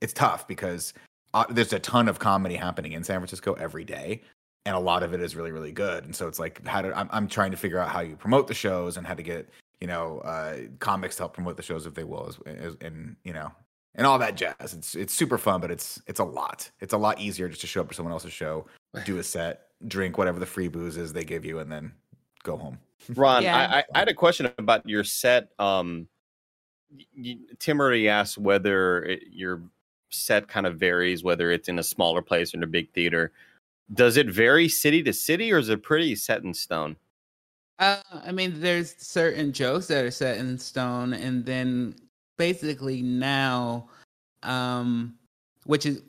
it's tough because uh, there's a ton of comedy happening in San Francisco every day. And a lot of it is really really good. And so it's like how to I'm I'm trying to figure out how you promote the shows and how to get you know uh, comics to help promote the shows if they will, as, as, and you know and all that jazz. It's it's super fun, but it's it's a lot. It's a lot easier just to show up to someone else's show, do a set, drink whatever the free booze is they give you, and then go home. Ron, Yeah. I, I, I had a question about your set. Um, y- y- Tim already asked whether it, your set kind of varies, whether it's in a smaller place or in a big theater. Does it vary city to city, or is it pretty set in stone? Uh, I mean, there's certain jokes that are set in stone, and then basically now, um, which is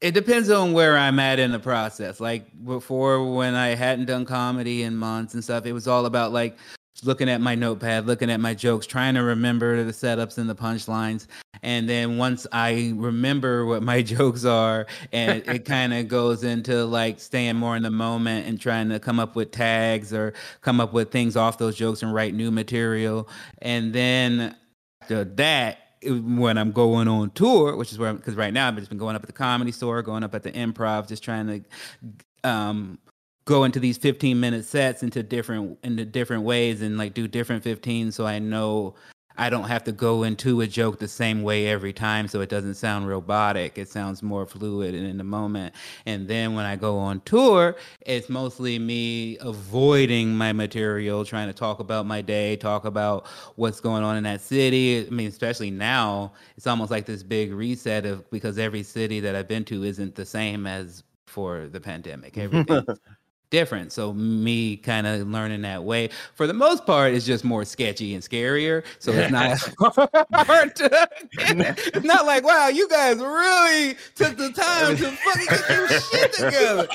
it depends on where I'm at in the process. Like before, when I hadn't done comedy in months and stuff, it was all about like looking at my notepad, looking at my jokes, trying to remember the setups and the punchlines. And then once I remember what my jokes are, and it kind of goes into like staying more in the moment and trying to come up with tags or come up with things off those jokes and write new material. And then after that, when I'm going on tour, which is where, because right now I've just been going up at the comedy store, going up at the improv, just trying to um, go into these 15 minute sets into different into different ways and like do different 15 so I know I don't have to go into a joke the same way every time so it doesn't sound robotic. It sounds more fluid and in the moment. And then when I go on tour, it's mostly me avoiding my material, trying to talk about my day, talk about what's going on in that city. I mean, especially now, it's almost like this big reset of because every city that I've been to isn't the same as for the pandemic. Everything's different. So me kind of learning that way. For the most part, it's just more sketchy and scarier. So it's not hard to it's not like, wow, you guys really took the time to fucking get your shit together.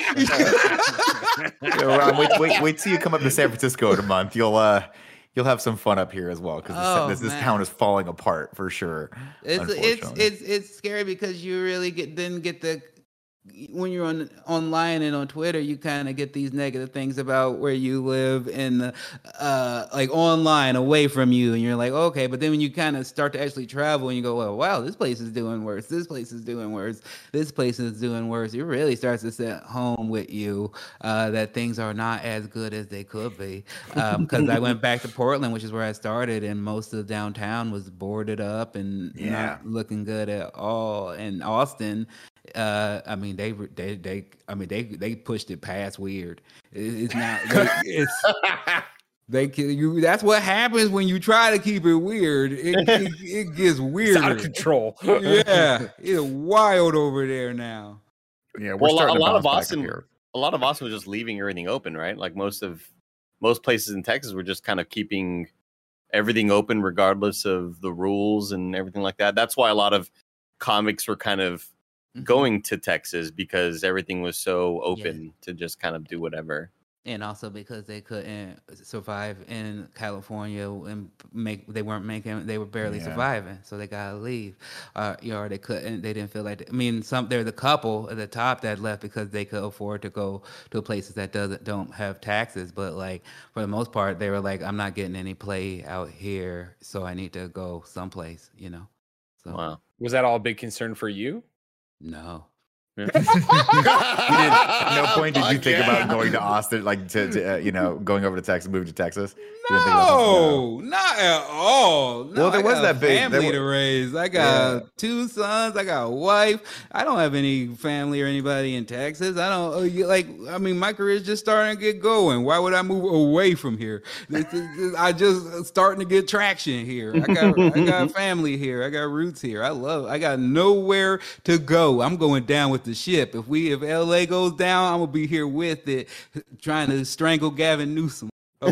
Yeah, Ron, wait, wait, wait till you come up to San Francisco in a month. You'll uh, you'll have some fun up here as well because Oh, this, this man. town is falling apart for sure. it's it's it's it's scary because you really get didn't get the when you're on online and on Twitter, you kind of get these negative things about where you live and uh, like online away from you, and you're like, okay. But then when you kind of start to actually travel, and you go, well, wow, this place is doing worse. This place is doing worse. This place is doing worse. It really starts to set home with you uh, that things are not as good as they could be. Because I went back to Portland, which is where I started, and most of downtown was boarded up and Yeah. not looking good at all. And Austin, uh, I mean, they were- they they I mean they they pushed it past weird. It- it's not. they- it's they kill you. That's what happens when you try to keep it weird. It it, it gets weird. out of control. yeah, it's wild over there now. Yeah, we're Well, a starting to lot of bounce back up Austin- here. A lot of Austin was just leaving everything open, right? Like most of most places in Texas were just kind of keeping everything open regardless of the rules and everything like that. That's why a lot of comics were kind of. Going to Texas because everything was so open to just kind of do whatever. and also because they couldn't survive in California and make they weren't making they were barely Yeah. surviving, so they gotta leave. Uh, you know, or they couldn't. They didn't feel like. I mean, some there's a couple at the top that left because they could afford to go to places that doesn't don't have taxes. But like for the most part, they were like, I'm not getting any play out here, so I need to go someplace. You know. So Wow. Was that all a big concern for you? No. You didn't- no point did you Fuck think yeah. about going to Austin, like to, to uh, you know, going over to Texas, moving to Texas? You didn't think? No, not at all. No, Well, there I was got that big- family there to raise. I got Yeah. two sons. I got a wife. I don't have any family or anybody in Texas. I don't uh, like. I mean, my career's just starting to get going. Why would I move away from here? This is- this- I just starting to get traction here. I got I got family here. I got roots here. I love. I got nowhere to go. I'm going down with the ship. If we if LA goes down, I'm gonna be here with it, trying to strangle Gavin Newsom.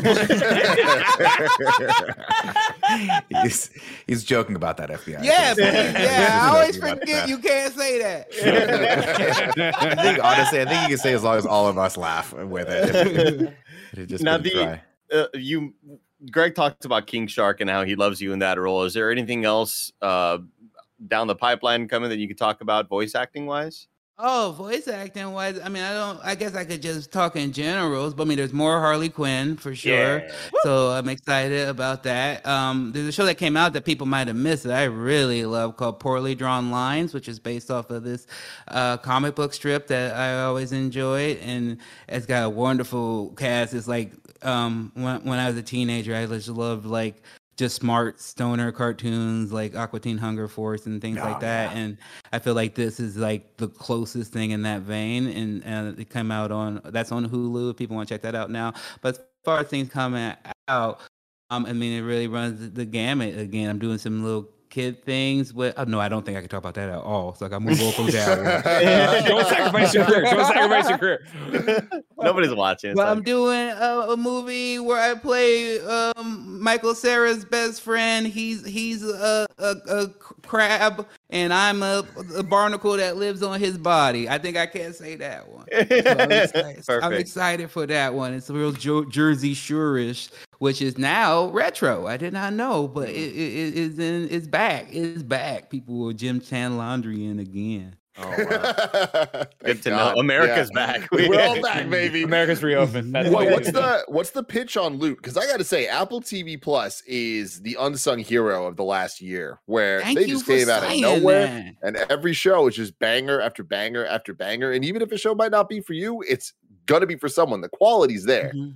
he's, he's joking about that FBI. Yeah, thing. please, yeah. I always forget you can't say that. I think honestly, I think you can say as long as all of us laugh with it. It'd just Now the- Uh, you, Greg talked about King Shark and how he loves you in that role. Is there anything else uh, down the pipeline coming that you could talk about voice acting wise? Oh, voice acting wise, I mean, I don't. I guess I could just talk in generals, but I mean, there's more Harley Quinn for sure. Yeah. So I'm excited about that. Um, there's a show that came out that people might have missed that I really love called Poorly Drawn Lines, which is based off of this uh, comic book strip that I always enjoyed, and it's got a wonderful cast. It's like um, when when I was a teenager, I just loved like just smart stoner cartoons like Aqua Teen Hunger Force and things Oh, like that. And I feel like this is like the closest thing in that vein. And, and it came out on that's on Hulu. If people want to check that out now. But as far as things coming out, um, I mean, it really runs the gamut. Again, I'm doing some little kid things. But oh, no, I don't think I can talk about that at all. So I got to move on from that. Don't sacrifice your career. Don't sacrifice your career. Nobody's watching. It's Well, like- I'm doing a, a movie where I play um, Michael Cera's best friend. He's he's a, a, a crab, and I'm a, a barnacle that lives on his body. I think I can't say that one. So I'm, excited. I'm excited for that one. It's a real jo- Jersey Shore-ish, which is now retro. I did not know, but it, it, it is in. It's back. It's back. People will gym tan laundry in again. Oh, wow. Good Good to know. America's back. We're all back, baby. America's reopened. That's What, what what's the what's the pitch on Loot? Because I got to say, Apple TV Plus is the unsung hero of the last year, where Thank they just came out of nowhere, that. and every show is just banger after banger after banger. And even if a show might not be for you, it's gonna be for someone. The quality's there. Mhm.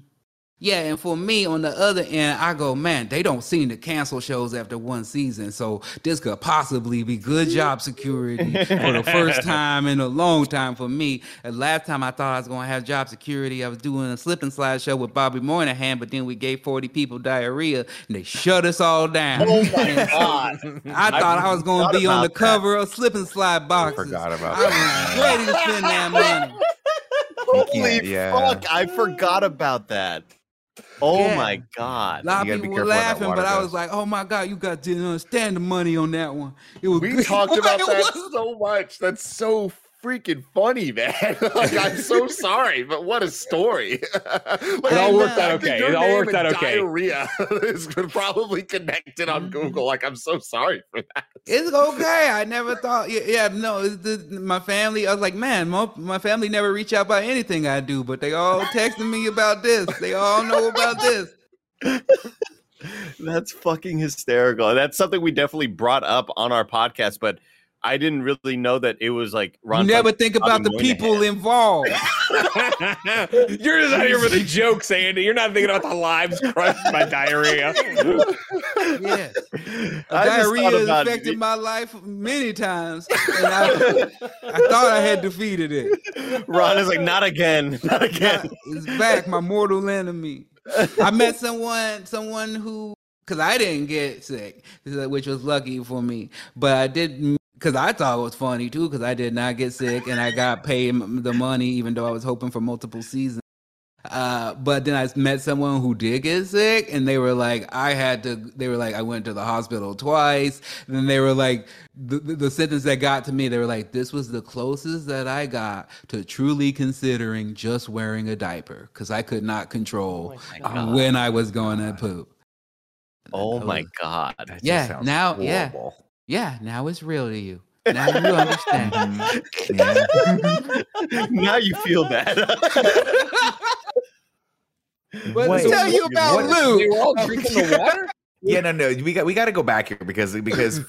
Yeah, and for me on the other end, I go, man, they don't seem to cancel shows after one season, so this could possibly be good job security for the first time in a long time for me. And last time I thought I was going to have job security, I was doing a slip and slide show with Bobby Moynihan, but then we gave 40 people diarrhea and they shut us all down. Oh my god. I thought I was going to be on the about that. cover of slip and slide boxes. I forgot about I that. was ready to spend that money. Holy yeah. fuck! I forgot about that. Oh Yeah. my god. A lot of people were careful with that laughing, water but I was like, "Oh my god, you got to understand the money on that one." It was We good. talked about that so much. That's so freaking funny, man. like, I'm so sorry, but what a story. like, It all worked out okay. It all worked out okay. Diarrhea is probably connected on Mhm. Google. Like, I'm so sorry for that. It's okay. I never thought. Yeah, yeah no. The, my family. I was like, man, my, my family never reach out about anything I do, but they all texting me about this. They all know about this. That's fucking hysterical. That's something we definitely brought up on our podcast, but I didn't really know that it was like Ron. you never Funky think about the Bobby Moynihan. people involved. You're just out here for the jokes, Andy. You're not thinking about the lives crushed by diarrhea. Yeah, I diarrhea has affected it. my life many times, and I, I thought I had defeated it. Ron is like, not again, not again. It's back, my mortal enemy. I met someone, someone who, because I didn't get sick, which was lucky for me, but I did because I thought it was funny too, because I did not get sick and I got paid the money, even though I was hoping for multiple seasons. Uh, but then I met someone who did get sick, and they were like, I had to. They were like, I went to the hospital twice. And then they were like, the, the, sentence that got to me, they were like, this was the closest that I got to truly considering just wearing a diaper because I could not control God. when I was going to poop. Oh my god. That Yeah, now- horrible. Yeah, now it's real to you. Now you understand. Yeah. now you feel bad. But Wait, to tell you about what- They Lou, were all drinking the water. Yeah, no, no. We got we got to go back here because because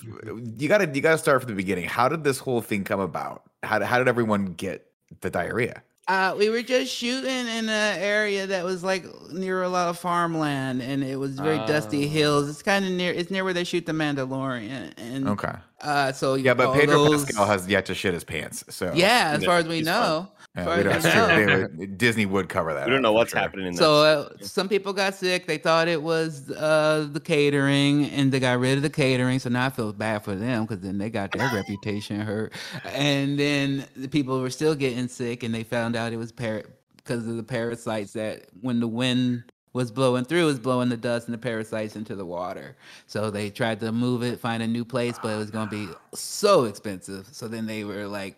you got to you got to start from the beginning. How did this whole thing come about? How did, how did everyone get the diarrhea? Uh, we were just shooting in an area that was like near a lot of farmland, and it was very dusty Oh. hills. It's kind of near. It's near where they shoot the Mandalorian, and Okay. uh, so Yeah, but Pedro those- Pascal has yet to shit his pants. So Yeah, as far as we know. Yeah, far we as don't, we it's true. would- Disney would cover that. we don't know what's sure. happening in So that. uh, some people got sick. They thought it was uh, the catering, and they got rid of the catering. So now I feel bad for them because then they got their reputation hurt. And then the people were still getting sick, and they found out it was par- because of the parasites that when the wind was blowing through, it was blowing the dust and the parasites into the water. So they tried to move it, find a new place, but it was going to be so expensive. So then they were like,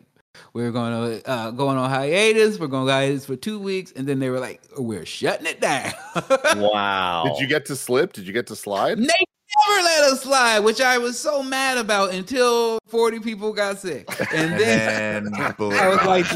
we were going to uh, going on hiatus. We're going to hiatus for two weeks, and then they were like, "We're shutting it down." wow. Did you get to slip? Did you get to slide? They never let us slide, which I was so mad about until 40 people got sick. And And then then. I was like,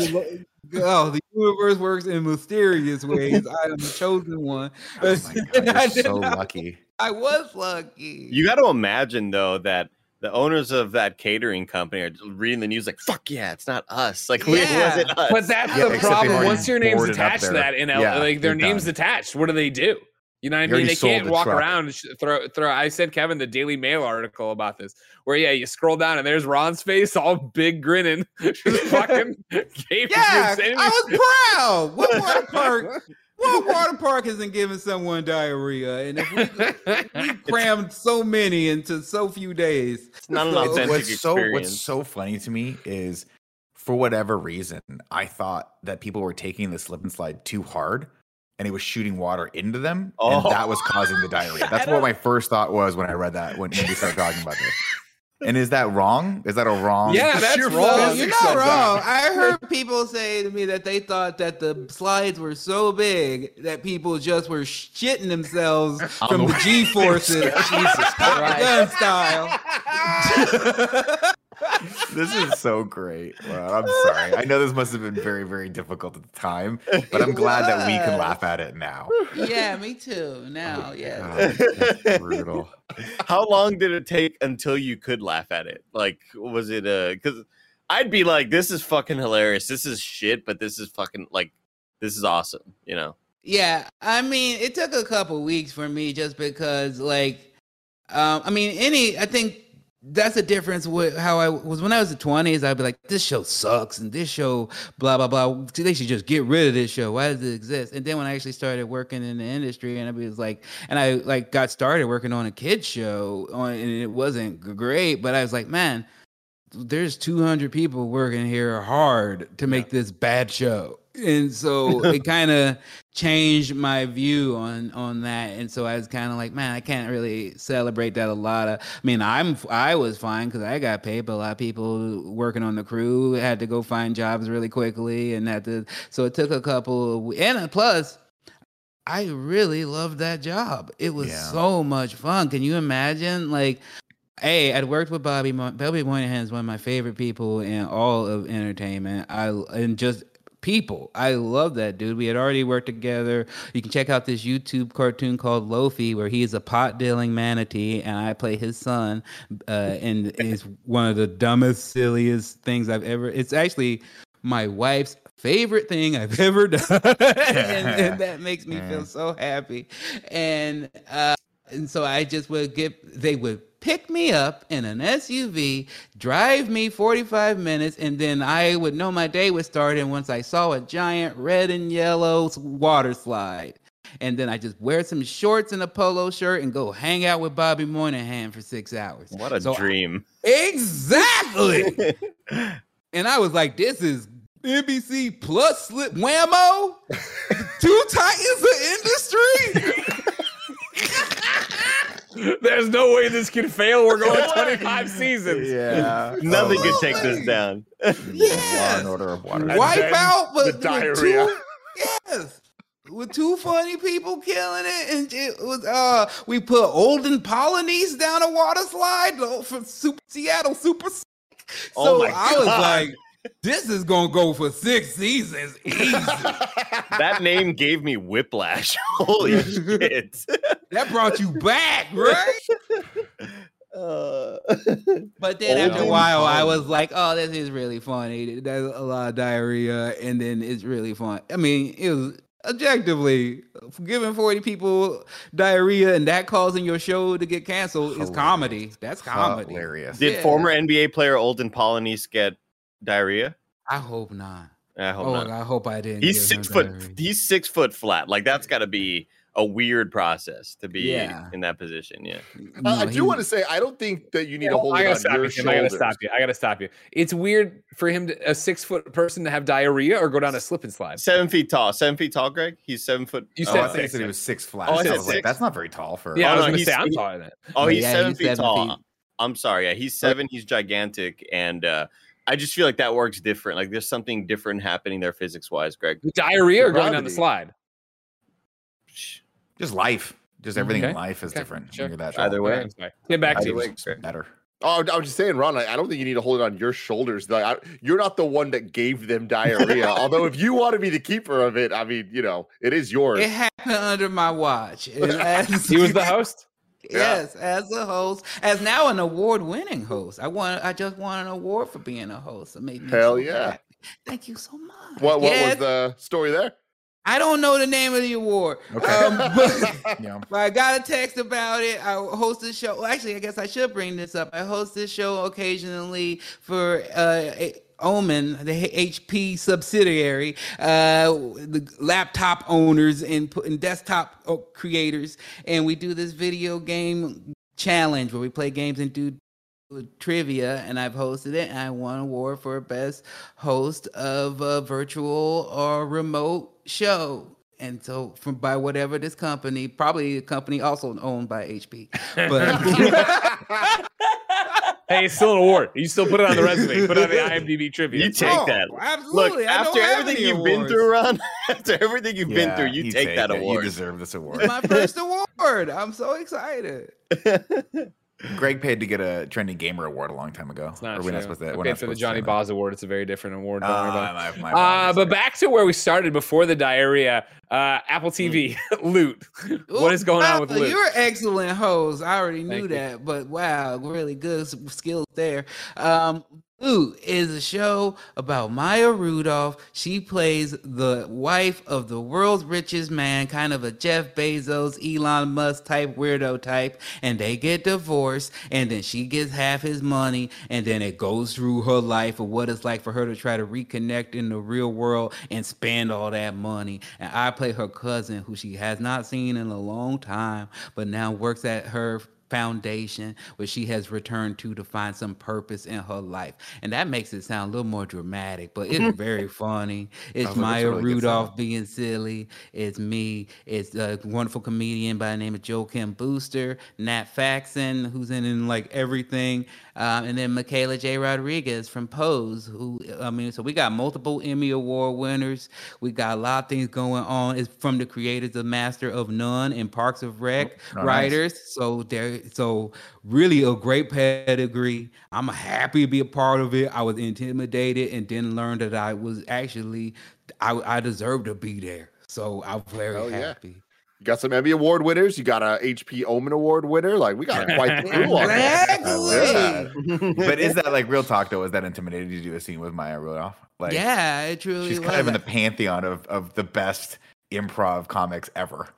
oh, the universe works in mysterious ways. I am the chosen one. oh my God, I you're so not- lucky. I was lucky. You got to imagine though that the owners of that catering company are reading the news like, "Fuck yeah, it's not us." Like, we- it Yeah. wasn't us. But that's Yeah, the problem. Once your name's attached to that in L, Yeah, like their name's done. attached, what do they do? You know what I mean? They can't the walk truck. around and sh- throw throw. I sent Kevin the Daily Mail article about this, where yeah, you scroll down and there's Ron's face, all big grinning, just fucking. yeah, I was proud. What water park? What water park isn't giving someone diarrhea? And if we, we crammed so many into so few days, it's not an So- authentic what's so experience. what's so funny to me is for whatever reason i thought that people were taking the slip and slide too hard and it was shooting water into them Oh. and that was causing the diarrhea that's what my first thought was when i read that when Andy started talking about this and is that wrong is that a wrong Yeah, that's sheer wrong. physics you're not wrong. I heard people say to me that they thought that the slides were so big that people just were shitting themselves On from the the. G forces, Jesus gun style. this is so great Well, i'm sorry i know this must have been very very difficult at the time but i'm glad that we can laugh at it now yeah, me too. Now, yeah. God, brutal How long did it take until you could laugh at it? Like, was it uh? Because I'd be like, "This is fucking hilarious. This is shit," but this is fucking like, this is awesome. You know? Yeah, I mean, it took a couple weeks for me just because, like, um, I mean, any, I think that's the difference with how I was when I was in the twenties. I'd be like, this show sucks, and this show, blah blah blah. They should just get rid of this show. Why does it exist? And then when I actually started working in the industry, and I was like, and I like got started working on a kids show, on, and it wasn't great, but I was like, man, there's 200 people working here hard to make this bad show and so it kind of changed my view on on that and so i was kind of like man i can't really celebrate that a lot of i mean i'm i was fine because i got paid but a lot of people working on the crew had to go find jobs really quickly and had to so it took a couple of, and uh, plus I really loved that job. It was Yeah. so much fun. Can you imagine? Like, hey, I'd worked with Bobby. Mo- Bobby Moynihan is one of my favorite people in all of entertainment. I and just people. I love that dude. We had already worked together. You can check out this YouTube cartoon called Lofi, where he is a pot dealing manatee, and I play his son. Uh, and it's one of the dumbest, silliest things I've ever. It's actually my wife's favorite thing I've ever done, and, and that makes me feel so happy. And uh, and so I just would get. They would pick me up in an SUV, drive me 45 minutes, and then I would know my day was starting once I saw a giant red and yellow water slide. And then I just wear some shorts and a polo shirt and go hang out with Bobby Moynihan for six hours. What a So- dream. Exactly. and I was like, this is NBC plus slip Wham-O. Two titans of industry. There's no way this can fail. We're going 25 seasons. yeah Nothing could take this down. law and order of water Wipe then out, but the with diarrhea. Two, yes. With two funny people killing it, and it was uh, we put Olden Polynice down a water slide uh, for Super Seattle Super. So Oh my I was God. like, this is gonna go for six seasons easy. that name gave me whiplash. Holy shit. That brought you back, right? Uh, But then after a Olden while, I was like, "Oh, this is really funny. There's a lot of diarrhea, and then it's really fun." I mean, it was objectively giving 40 people diarrhea and that causing your show to get canceled is comedy. That's comedy. hilarious did Yeah. former NBA player Olden Polynice get diarrhea? I hope not. I hope oh, not. I hope I didn't. He's six foot. diarrhea. He's six foot flat. Like that's got to be a weird process to be Yeah. in that position. Yeah. No, I, I do he- want to say I don't think that you need to hold I gotta on stop your you. Tim. I gotta stop you. I gotta stop you. It's weird for him, to, a six foot person, to have diarrhea or go down a slip and slide. Seven feet tall. Seven feet tall, Greg. He's seven foot. You oh, said I think six. said he was six flat Oh, I I, said was like that's not very tall for Yeah, I Oh, was no, gonna say I'm taller than that. Oh, he's Yeah, seven he's feet seven tall. feet. I'm sorry. Yeah, he's seven. He's gigantic, and uh, I just feel like that works different. Like there's something different happening there physics wise, Greg. Diarrhea or going down the slide? Just life Just everything in life is okay, different. sure. You're that Either way. I'm. Get back to Either you. way, better. Oh, I was just saying, Ron. I I don't think you need to hold it on your shoulders. Like, I, you're not the one that gave them diarrhea. Although, if you want to be the keeper of it, I mean, you know, it is yours. It happened under my watch. As- He was the host. Yes, as a host, as now an award-winning host. I won. I just won an award for being a host. It made me Hell so yeah. happy. Thank you so much. What what Yes, was the story there? I don't know the name of the award. Okay. Um, but, Yeah. but I got a text about it. I host this show. Well, actually, I guess I should bring this up. I host this show occasionally for uh, Omen, the HP subsidiary, uh, the laptop owners and, and desktop uh, creators, and we do this video game challenge where we play games and do trivia and I've hosted it and I won an award for best host of a virtual or remote show. And so from by whatever this company, probably a company also owned by HP. But Hey, it's still an award. You still put it on the resume. Put it on the IMDb trivia. You take Oh, that. Absolutely. Look, after everything you've been through, Ron, after everything you've been through, you you take, that it. award. You deserve this award. It's my first award. I'm so excited. Greg paid to get a trending gamer award a long time ago. It's not Or true. we're not supposed to. I we're paid not for the supposed to Johnny say that. Boz Award. It's a very different award. Don't worry about it. Ah, my, my Uh, but back to where we started before the diarrhea. Uh, Apple TV, Loot. what is going on with Wow, Loot? You're excellent host. I already knew Thank you. that, but wow, really good skills there. Um, Loot is a show about Maya Rudolph. She plays the wife of the world's richest man, kind of a Jeff Bezos, Elon Musk type weirdo type, and they get divorced, and then she gets half his money, and then it goes through her life of what it's like for her to try to reconnect in the real world and spend all that money. And I play her cousin, who she has not seen in a long time, but now works at her foundation where she has returned to to find some purpose in her life. And that makes it sound a little more dramatic but it's very funny. It's Sounds like it's a maya really rudolph being silly. It's me. It's a wonderful comedian by the name of Joel Kim Booster nat faxon who's in, in like everything um, and then michaela j. Rodriguez from pose who i mean so we got multiple emmy award winners. We got a lot of things going on. It's from the creators of master of none and parks of rec Oh, nice. writers. So there so really a great pedigree. I'm happy to be a part of it. I was intimidated and then learned that i was actually i, I deserve to be there. So i'm very yeah. happy. You got some Emmy Award winners. You got a HP Omen Award winner. Like we got quite the crew on. Exactly. but is that like real talk though? Is that intimidating to do a scene with Maya Rudolph? Like, yeah it truly she's was. kind of in the pantheon of of the best improv comics ever.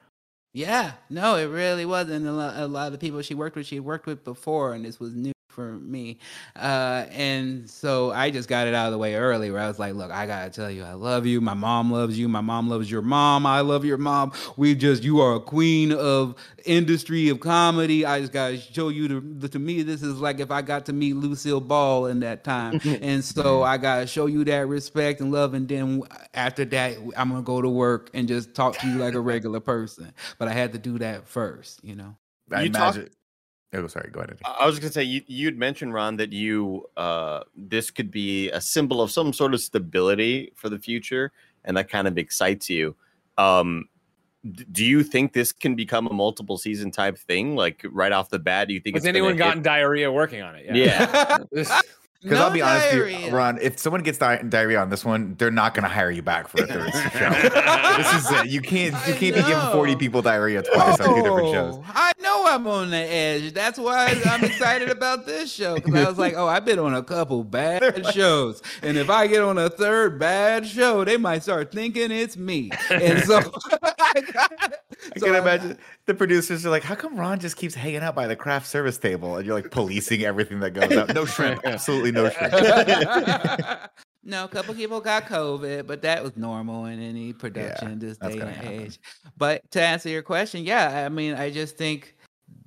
Yeah, no, it really wasn't. A lot, a lot of the people she worked with, she worked with before, and this was new for me. Uh, and so I just got it out of the way early, where I was like, "Look, I gotta tell you, I love you. My mom loves you. My mom loves your mom. I love your mom. We just, you are a queen of industry of comedy. I just gotta show you. To, to me, this is like if I got to meet Lucille Ball in that time, and so I gotta show you that respect and love. And then after that, I'm gonna go to work and just talk to you like a regular person. But I had to do that first, you know. I You talk- imagine. Oh, sorry. Go ahead. I was gonna say you you'd mentioned Ron that you uh this could be a symbol of some sort of stability for the future, and that kind of excites you. Um, do you think this can become a multiple season type thing? Like right off the bat, do you think Has it's gonna anyone hit- gotten diarrhea working on it? Yeah. This- Because I'll be honest with you. Ron, if someone gets di- diarrhea on this one, they're not going to hire you back for a third show. this is it. You can't you can't be giving 40 people diarrhea twice on two different oh, shows. Oh, I know I'm on the edge. That's why I'm excited about this show because I was like, oh, I've been on a couple bad shows, and if I get on a third bad show, they might start thinking it's me. And so, I, so can imagine the producers are like, "How come Ron just keeps hanging out by the craft service table?" And you're like policing everything that goes out. No shrimp, absolutely no shrimp. no, a couple people got COVID, but that was normal in any production this day and happen. age. But to answer your question, yeah, I mean, I just think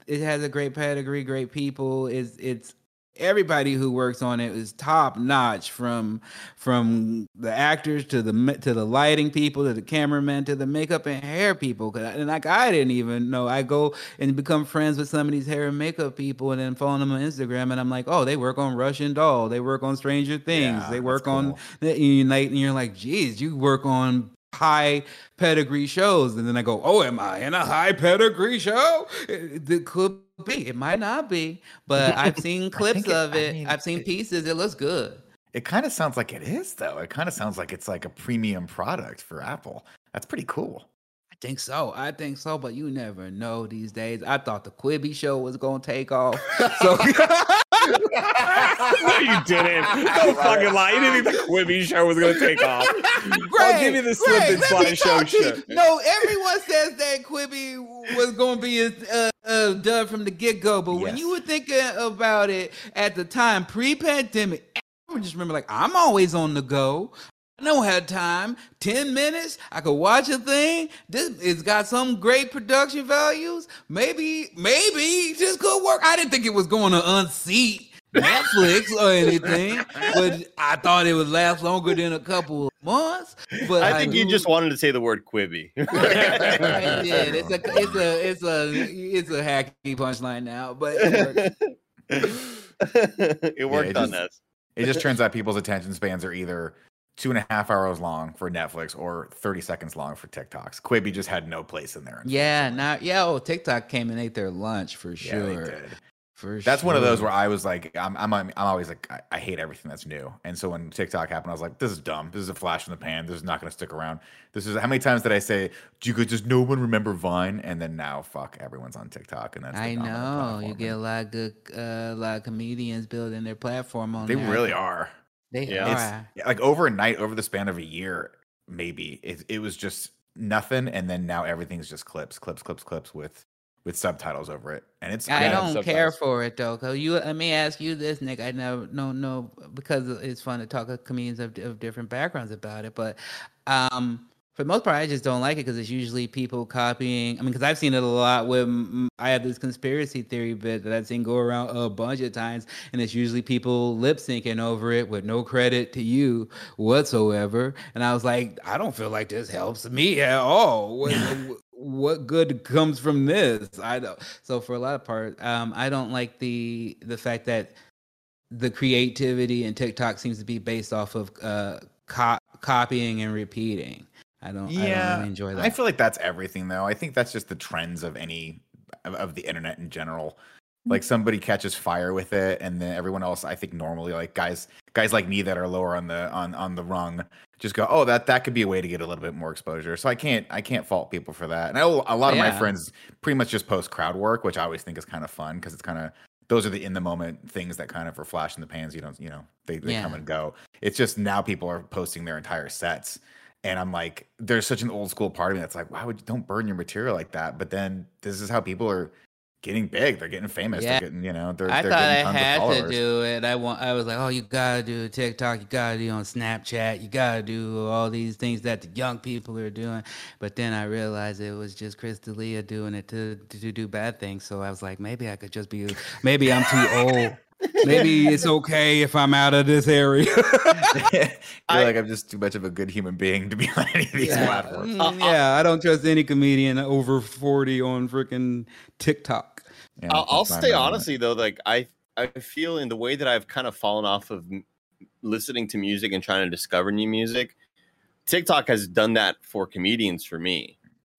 it has a great pedigree, great people. Is it's everybody who works on it is top notch from from the actors to the to the lighting people to the cameramen to the makeup and hair people 'Cause I- and like I didn't even know I go and become friends with some of these hair and makeup people and then follow them on Instagram and I'm like oh they work on Russian Doll they work on Stranger Things Yeah, they work on cool. the- and you like- and you're like geez you work on high pedigree shows, and then I go, "Oh, am I in a high pedigree show?" It, it could be, it might not be, but I've seen clips think it- of I it. mean, I've seen it- pieces. It looks good. It kind of sounds like it is, though. It kind of sounds like it's like a premium product for Apple. That's pretty cool. I think so. I think so, but you never know these days. I thought the Quibi show was gonna take off. So no, you didn't. Don't fucking lie. You didn't think the Quibi show was gonna take off. I'll give you the slip and let me slide show talk to you. shit. No, everyone says that Quibi was going to be uh, uh, done from the get go, but when you were thinking about it at the time, pre pandemic, I just remember like I'm always on the go. I don't have time. Ten minutes, I could watch a thing. This it's got some great production values. Maybe, maybe this could work. I didn't think it was going to unseat Netflix or anything, but I thought it would last longer than a couple of months. But I think you just wanted to say the word Quibi. I did. It's a it's a it's a it's a hacky punchline now, but it works. it worked it on just- us. It just turns out people's attention spans are either two and a half hours long for Netflix or 30 seconds long for TikToks. Quibi just had no place in there. yeah, not yeah. Oh, TikTok came and ate their lunch for Yeah, they sure. did. For That's one of those where I was like, I'm, I'm, I'm always like, I, I hate everything that's new. And so when TikTok happened, I was like, this is dumb. This is a flash in the pan. This is not going to stick around. This is how many times did I say, do you guys, does no one remember Vine? And then now, fuck, everyone's on TikTok. And that's the I dominant know you get a lot of good, uh, a lot of comedians building their platform on. They there. really are. They Yeah. Are. yeah, like overnight, over the span of a year, maybe it, it was just nothing. And then now everything's just clips, clips, clips, clips with with subtitles over it. And it's I don't care for it though. Cause you, let me ask you this, Nick. I never, no, no, because it's fun to talk to comedians of, of different backgrounds about it. But um, for the most part, I just don't like it because it's usually people copying. I mean, because I've seen it a lot. With mm, I have this conspiracy theory bit that I've seen go around a bunch of times, and it's usually people lip syncing over it with no credit to you whatsoever. And I was like, I don't feel like this helps me at all. What, good comes from this? I don't. So for a lot of part, um, I don't like the the fact that the creativity in TikTok seems to be based off of uh, co- copying and repeating. I don't. I don't Yeah, really enjoy that. I feel like that's everything, though. I think that's just the trends of any of, of the internet in general. Mm-hmm. Like somebody catches fire with it, and then everyone else, I think, normally like guys, guys like me that are lower on the on on the rung, just go, oh, that that could be a way to get a little bit more exposure. So I can't I can't fault people for that. And I, know a lot of my friends pretty much just post crowd work, which I always think is kind of fun because it's kind of those are the in the moment things that kind of are flash in the pans. You don't, you know, they they come and go. It's just now people are posting their entire sets. And I'm like, there's such an old school part of me that's like, why would you don't burn your material like that? But then this is how people are getting big. They're getting famous. Yeah. They're getting, you know, they're, I they're thought I getting tons of had to followers. do it. I want. I was like, oh, you gotta do TikTok. You gotta do on Snapchat. You gotta do all these things that the young people are doing. But then I realized it was just Chris D'Elia doing it to, to do bad things. So I was like, maybe I could just be. Maybe I'm too old. Maybe it's okay if I'm out of this area. You're I- like, I'm just too much of a good human being to be on any of these yeah. platforms. Mm, yeah, I don't trust any comedian over 40 on freaking TikTok. Yeah, I'll, I'll stay honestly though. Like I, I feel in the way that I've kind of fallen off of m- listening to music and trying to discover new music. TikTok has done that for comedians for me,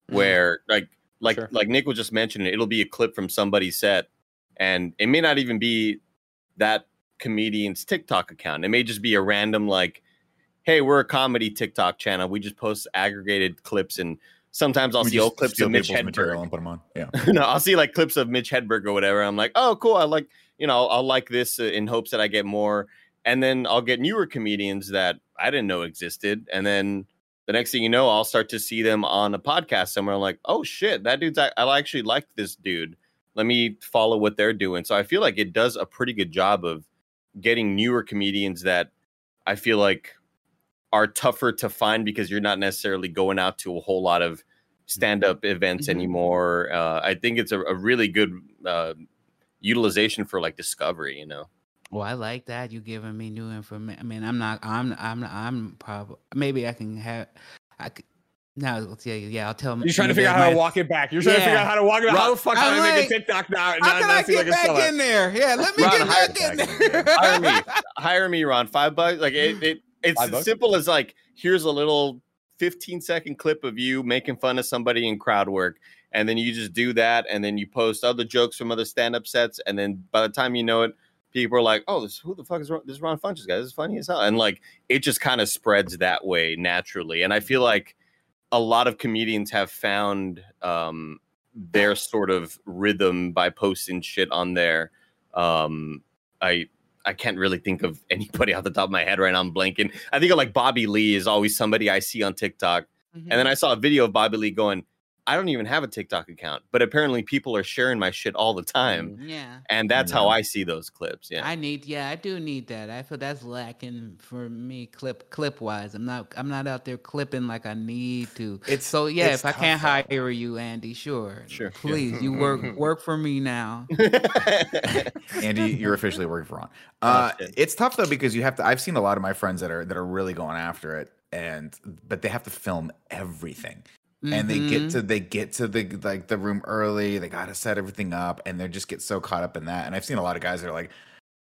where like like Sure. like Nick was just mentioning, it'll be a clip from somebody's set, and it may not even be that comedian's TikTok account. It may just be a random like, hey, we're a comedy TikTok channel. We just post aggregated clips and. Sometimes I'll We see old clips of Mitch Hedberg material and put them on. Yeah. no, I'll see like clips of Mitch Hedberg or whatever. I'm like, oh, cool. I like, you know, I'll, I'll like this in hopes that I get more. And then I'll get newer comedians that I didn't know existed. And then the next thing you know, I'll start to see them on a podcast somewhere. I'm like, oh shit, that dude's, I, I actually like this dude. Let me follow what they're doing. So I feel like it does a pretty good job of getting newer comedians that I feel like are tougher to find because you're not necessarily going out to a whole lot of stand up events Mhm. anymore. Uh, I think it's a, a really good uh, utilization for like discovery, you know. Well, I like that you giving me new information. I mean, I'm not. I'm. I'm. I'm probably. Maybe I can have. I could. Now, let's. Yeah, I'll tell. Him. You're trying to figure out how to walk it back. You're trying to figure out how to walk it back. How the fuck I'm can I make a TikTok now? How now- can now I get like a back in there? Yeah, let me Ron, get hire back in back in there. there. Hire me, hire me, Ron. Five bucks. Like it, it it's as bucks? simple as like here's a little 15 second clip of you making fun of somebody in crowd work and then you just do that and then you post other jokes from other stand-up sets and then by the time you know it people are like oh this who the fuck is Ron, this ron funches guy this is funny as hell. And like it just kind of spreads that way naturally and i feel like a lot of comedians have found um their sort of rhythm by posting shit on there. Um i I can't really think of anybody off the top of my head right now. I'm blanking. I think of like Bobby Lee is always somebody I see on TikTok. And mm-hmm. then I saw a video of Bobby Lee going, I don't even have a TikTok account, but apparently people are sharing my shit all the time. Yeah. And that's how I see those clips. Yeah. I need, yeah, I do need that. I feel that's lacking for me, clip clip wise. I'm not, I'm not out there clipping like I need to. It's- so yeah. it's If I can't tough, though. hire you, Andy, sure, Sure, yeah. please, you work work for me now. Andy, you're officially working for Ron. Uh, shit. it's tough though because you have to. I've seen a lot of my friends that are that are really going after it, and but they have to film everything, and they get Mhm. to they get to the like the room early. They got to set everything up, and they just get so caught up in that. And I've seen a lot of guys that are like,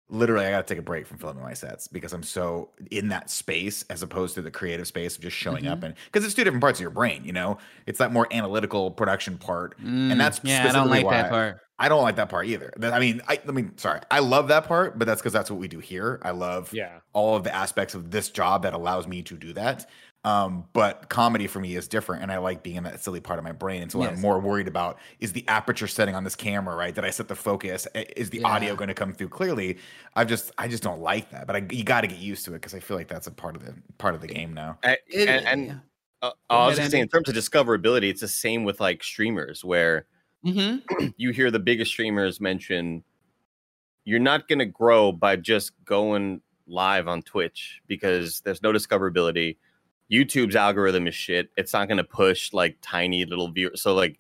literally, I got to take a break from filming my sets because I'm so in that space as opposed to the creative space of just showing up and because it's two different parts of your brain. You know, it's that more analytical production part, Mm, and that's yeah, I don't like that part. I don't like that part either. I mean, I, I mean, sorry, I love that part, but that's because that's what we do here. I love Yeah. all of the aspects of this job that allows me to do that. Um, but comedy for me is different, and I like being in that silly part of my brain. And so what I'm more worried about is the aperture setting on this camera, right? That I set the focus. Is the audio going to come through clearly? I've just, I just don't like that. But I, you got to get used to it because I feel like that's a part of the part of the game now. I- It- and and yeah. uh, I was ahead, gonna say, in terms of discoverability, it's the same with like streamers where Mm-hmm. you hear the biggest streamers mention you're not going to grow by just going live on Twitch because there's no discoverability. YouTube's algorithm is shit. It's not going to push like tiny little viewers. So like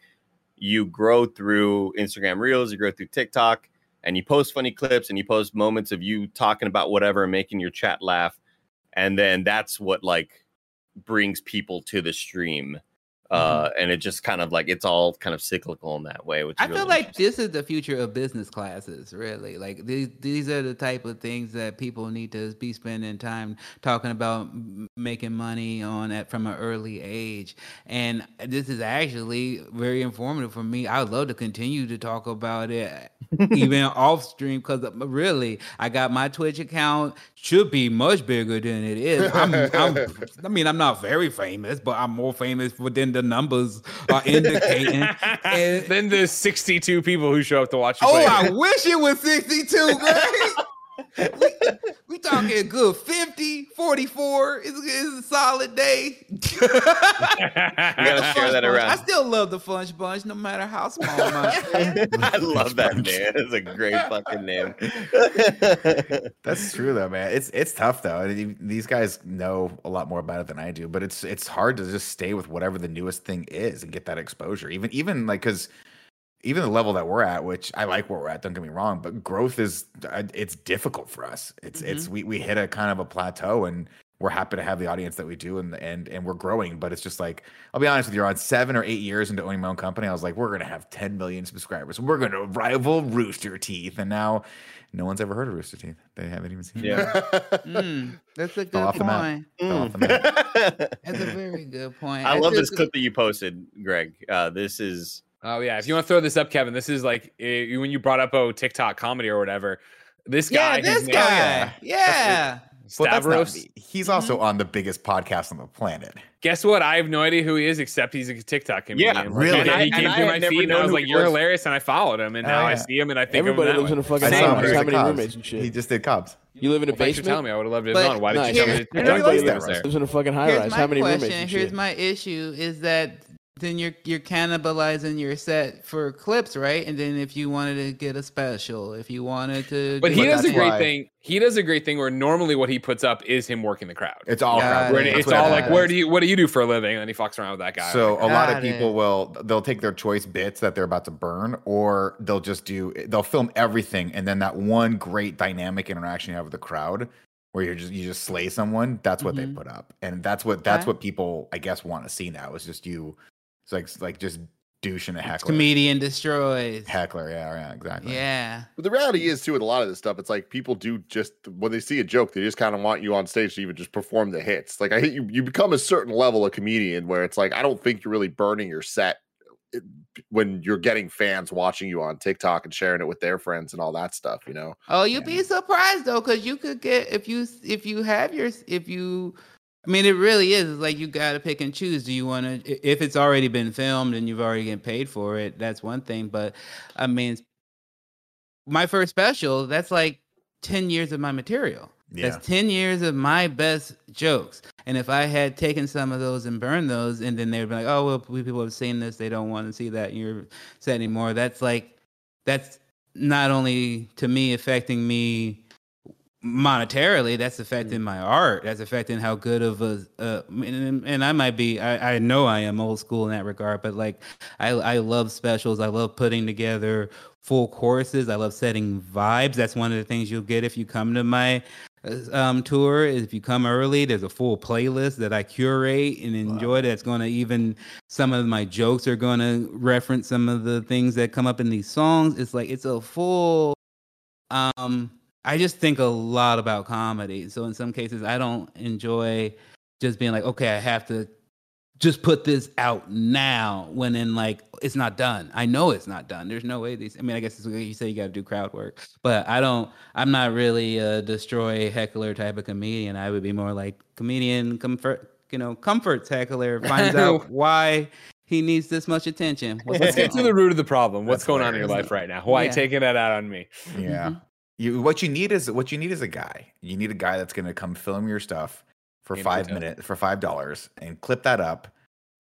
you grow through Instagram Reels, you grow through TikTok, and you post funny clips and you post moments of you talking about whatever and making your chat laugh, and then that's what like brings people to the stream. Uh, and it just kind of like it's all kind of cyclical in that way. Which I feel really like this is the future of business classes, really. Like these these are the type of things that people need to be spending time talking about making money on at from an early age. And this is actually very informative for me. I would love to continue to talk about it even off stream because really I got my Twitch account should be much bigger than it is. I'm, I'm I mean I'm not very famous, but I'm more famous than the numbers are indicating. And- then the 62 people who show up to watch Oh, play. I wish it was 62, Greg. we, we talking a good 50, 44 is, is a solid day. You gotta share that I around. still love the Funch Bunch, no matter how small my I love that name. It's a great fucking name. That's true though, man. It's it's tough though. I mean, These guys know a lot more about it than I do, but it's it's hard to just stay with whatever the newest thing is and get that exposure. Even even like because even the level that we're at, which I like where we're at, don't get me wrong, but growth is uh, it's difficult for us. It's it's we we hit a kind of a plateau and we're happy to have the audience that we do and and and we're growing, but it's just like I'll be honest with you, on seven or eight years into owning my own company, I was like, we're gonna have 10 million subscribers. We're gonna rival Rooster Teeth. And now no one's ever heard of Rooster Teeth. They haven't even seen it. Yeah. Mm, that's a good Fell off point. Fell off. That's a very good point. I love this clip that you posted, Greg. Uh, this is Oh yeah, if you want to throw this up, Kevin, this is like eh, when you brought up oh TikTok comedy or whatever. This Yeah, guy, this his name- guy. Yeah. Well, not Stavros. me. He's also on the biggest podcast on the planet. Guess what? I have no idea who he is except he's a TikTok comedian. Yeah, really? and And he I- came and through had my never feed, and I was like, "You're was. hilarious," and I followed him, and Oh, now I see him, and I think Everybody of him lives that in a fucking I Same house. He How many roommates and shit? He just did Cobbs. You live in a Well, thanks for telling me. I would have loved it have But- known. Why did Nice. you tell me? Here- to- here- tell me Everybody to likes there? Lives in a fucking high Here's rise. my How many roommates question. and Here's my issue is that then you're you're cannibalizing your set for clips, right? And then if you wanted to get a special, if you wanted to, But do he does a great why- thing. He does a great thing where normally what he puts up is him working the crowd. It's all crowd it. Where it's all like, is. where do you what do you do for a living? And then he fucks around with that guy. So a lot of people it. will they'll take their choice bits that they're about to burn, or they'll just do they'll film everything, and then that one great dynamic interaction you have with the crowd, where you just you just slay someone. That's what Mhm. they put up, and that's what that's Okay. what people I guess want to see now is just you, it's like like just douche and a heckler. Comedian destroys. Heckler, yeah, yeah, exactly. Yeah. But the reality is too with a lot of this stuff, it's like people do just when they see a joke, they just kind of want you on stage to even just perform the hits. Like I hit you, you become a certain level of comedian where it's like I don't think you're really burning your set eh, when you're getting fans watching you on TikTok and sharing it with their friends and all that stuff. You know, Oh, you'd Yeah. be surprised though, because you could get if you if you have your if you. I mean, it really is it's like you got to pick and choose. Do you want to? If it's already been filmed and you've already getting paid for it, that's one thing. But I mean, my first special, that's like ten years of my material. Yeah. That's 10 years of my best jokes. And if I had taken some of those and burned those, and then they would be like, oh, well, people have seen this. They don't want to see that in your set anymore. That's like, that's not only to me affecting me monetarily, that's affecting my art. That's affecting how good of a, uh, and, and I might be, I, I know I am old school in that regard, but like, I, I love specials. I love putting together full courses. I love setting vibes. That's one of the things you'll get if you come to my um, tour. If you come early, there's a full playlist that I curate and enjoy. That's going to even some of my jokes are going to reference some of the things that come up in these songs. It's like it's a full. Um, I just think a lot about comedy. So in some cases, I don't enjoy just being like, okay, I have to just put this out now when in like it's not done. I know it's not done. There's no way these I mean I guess it's what you say you gotta do crowd work. But I don't I'm not really a destroy heckler type of comedian. I would be more like comedian comfort you know, comforts heckler, finds out why he needs this much attention. What's Let's going get to the root of the problem. What's That's going on in your life right now? Why Yeah. taking that out on me? Yeah. Mhm. You what you need is what you need is a guy. You need a guy that's gonna come film your stuff for In five minutes for five dollars and clip that up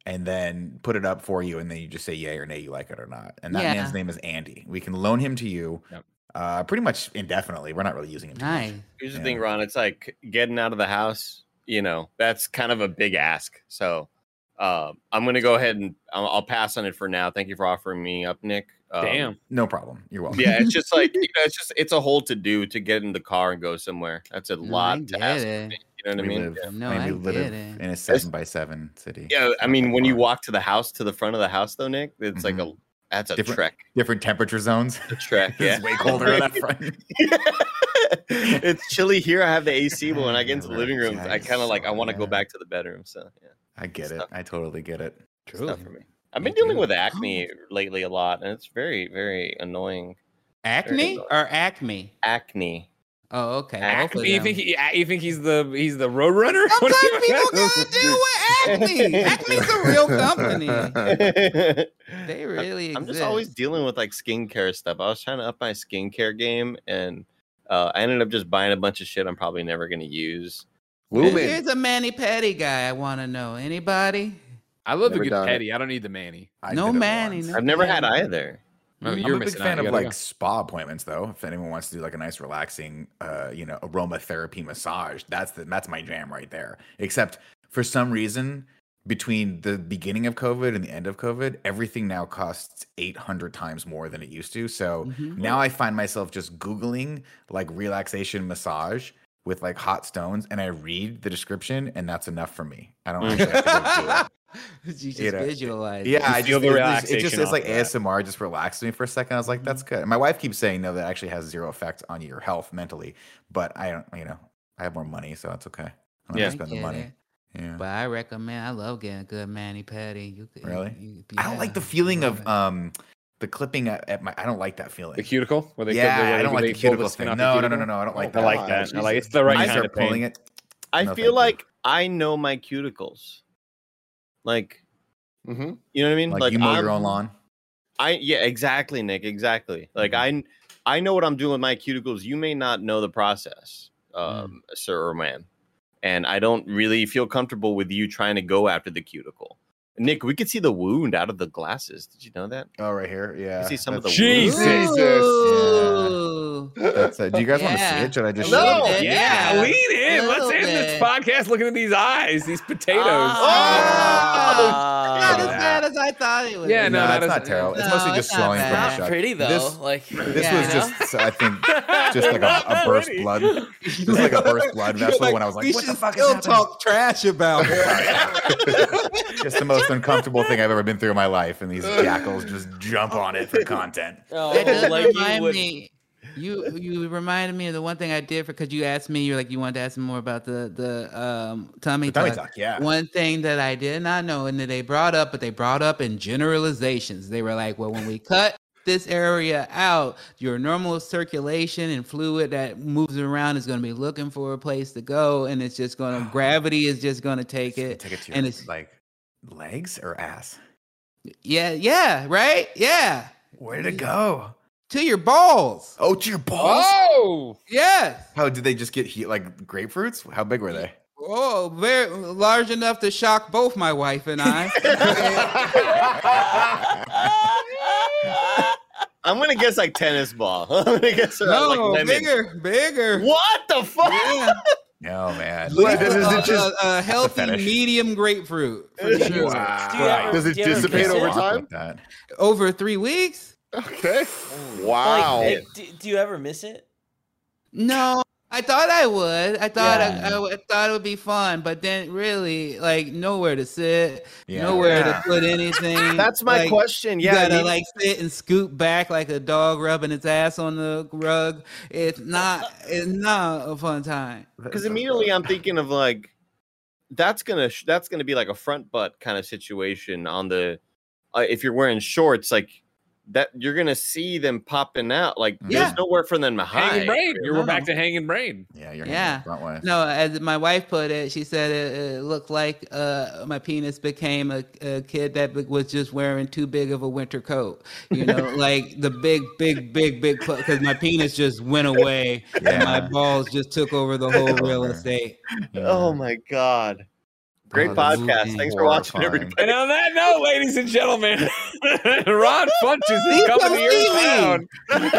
and then put it up for you and then you just say yay or nay you like it or not. And that Yeah. man's name is Andy. We can loan him to you Yep. uh pretty much indefinitely. We're not really using him. too much. Nice. Here's the Yeah. thing, Ron. It's like getting out of the house. You know, that's kind of a big ask. So uh, I'm gonna go ahead and I'll, I'll pass on it for now. Thank you for offering me up, Nick. Um, Damn. No problem. You're welcome. Yeah, it's just like you know, it's just it's a whole to do to get in the car and go somewhere. That's a No, lot to ask. it. Me, you know what I mean? live, Yeah. No, I mean, I we live get it. in a seven by seven city. Yeah, It's I mean, when you walk to the house to the front of the house, though, Nick, it's like a that's a Different- trek. different temperature zones. A trek. Yeah. it's way colder on that front. it's chilly here. I have the AC, but when I get into the living room, I kind of like I want to go back to the bedroom. So yeah, I get it. Stuff. I totally get it. it's tough for me. I've been dealing with acne lately a lot, and it's very, very annoying. Acne Very or acme? Acne. Oh, okay. both Acme, you think he, you think he's the he's the road runner? Sometimes people gotta deal with acne. Acme's a real company. They really I'm just always dealing with like skincare stuff. I was trying to up my skincare game, and uh, I ended up just buying a bunch of shit I'm probably never gonna use. Lumen. Here's a mani pedi guy I want to know. Anybody? I love Never the good done it. I don't need the manny. I No Manny, no I've never had Petty. either. Oh, I'm you're a big missing out. fan of like go. spa appointments, though. If anyone wants to do like a nice, relaxing, uh, you know, aromatherapy massage, that's the that's my jam right there. Except for some reason, between the beginning of COVID and the end of COVID, everything now costs eight hundred times more than it used to. So Mhm. now I find myself just googling like relaxation massage with like hot stones, and I read the description, and that's enough for me. I don't actually have to go do it. you just You know, visualize. Yeah, it. I feel just, the it, just- it just it's like that. ASMR just relaxed me for a second. I was like, that's good. And my wife keeps saying no, that actually has zero effect on your health mentally. But I don't, you know, I have more money, so that's okay. I don't Yeah. spend the money. it. Yeah. But I recommend. I love getting a good mani pedi. You could, Really? you- I don't like the feeling of it. um the clipping at, at my. I don't like that feeling. The cuticle? Where they yeah, clip the, I don't like the cuticle skin thing. No, the no, no, no, no. I don't like Oh, that. I like that. I like it's the right I kind of pain. pulling it. I No, feel thank you. like I know my cuticles. Like, Mm-hmm. you know what I mean? Like, you mow your I'm- own lawn. I yeah, exactly, Nick. Exactly. Like Mhm. I I know what I'm doing with my cuticles. You may not know the process, Mm. um, sir or man, and I don't really feel comfortable with you trying to go after the cuticle. Nick, we could see the wound out of the glasses. Did you know that? Oh, right here. Yeah. see some of the that's- Jesus. Ooh. That's, uh, do you guys want to see it? Should I just A little show bit, it? Yeah, yeah. lean in. Let's podcast looking at these eyes, these potatoes. Ah. Not as bad as I thought it was. Yeah, no, no, that not doesn't- terrible. It's No, mostly it's just not swelling from the Not shock. pretty though. This, like this Yeah. was you know? just, I think, just like a, a burst blood, just like a burst blood vessel. when I was like, we "What the fuck is still happening?" talk trash about it. just the most uncomfortable thing I've ever been through in my life, and these jackals just jump on it for content. Oh, That does like you remind would- me. You you reminded me of the one thing I did for because you asked me you're like you wanted to ask me more about the the um tummy The tummy tuck. tuck, yeah. One thing that I did not know and that they brought up, but they brought up in generalizations. They were like, well, when we cut this area out, your normal circulation and fluid that moves around is going to be looking for a place to go, and it's just going to gravity is just going to take it. Take it to and your, it's like legs or ass. yeah, yeah, right, yeah, Where did it go? To your balls. Oh, to your balls. Oh, Yes. How did they just get heat like grapefruits? How big were they? Oh, very large enough to shock both my wife and I. I'm gonna guess like tennis ball. I'm gonna guess they're no, like lemon. bigger, bigger. What the fuck? Yeah. No man. What, does a, it just a- a healthy fetish. medium grapefruit for Wow. Do you ever- does it do dissipate over time? Like that. Over three weeks? Okay. Like, Wow. it- do, do you ever miss it? No, I thought I would. I thought Yeah. I, I, I thought it would be fun, but then really, like, nowhere to sit, Yeah. nowhere Yeah. to put anything. That's my Like, question. You Yeah, gotta me- like sit and scoot back like a dog rubbing its ass on the rug. It's not. It's not a fun time. because immediately I'm thinking of like that's gonna sh- that's gonna be like a front butt kind of situation on the uh, if you're wearing shorts like that you're gonna see them popping out like Yeah. there's nowhere for them to hide. hanging brain. You're No. back to hanging brain. Yeah, you're Yeah. yeah. front way. No, as my wife put it, she said it, it looked like uh, my penis became a, a kid that was just wearing too big of a winter coat. You know, like the big, big, big, big, because my penis just went away and my balls just took over the whole real over. estate. Oh my god. Great Oh, podcast. Thanks for watching horrifying. everybody. And on that note, ladies and gentlemen, Ron Funches is Please coming come to your me. town.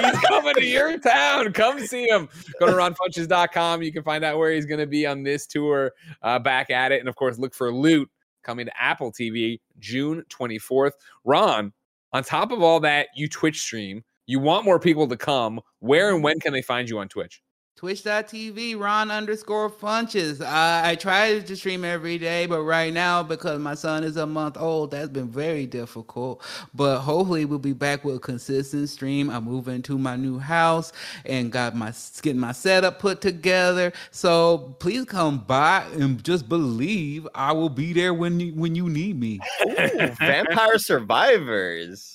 He's coming to your town. Come see him. Go to ronfunches.com. You can find out where he's going to be on this tour, uh, back at it. And of course, look for Loot coming to Apple TV June 24th. Ron, on top of all that, you Twitch stream. You want more people to come. Where and when can they find you on Twitch? Twitch.tv, Ron underscore Funches. I, try to stream every day, but right now, because my son is a month old, that's been very difficult. But hopefully, we'll be back with a consistent stream. I'm moving to my new house and got my getting my setup put together. So please come by and just believe I will be there when you, when you need me. Ooh, Vampire Survivors.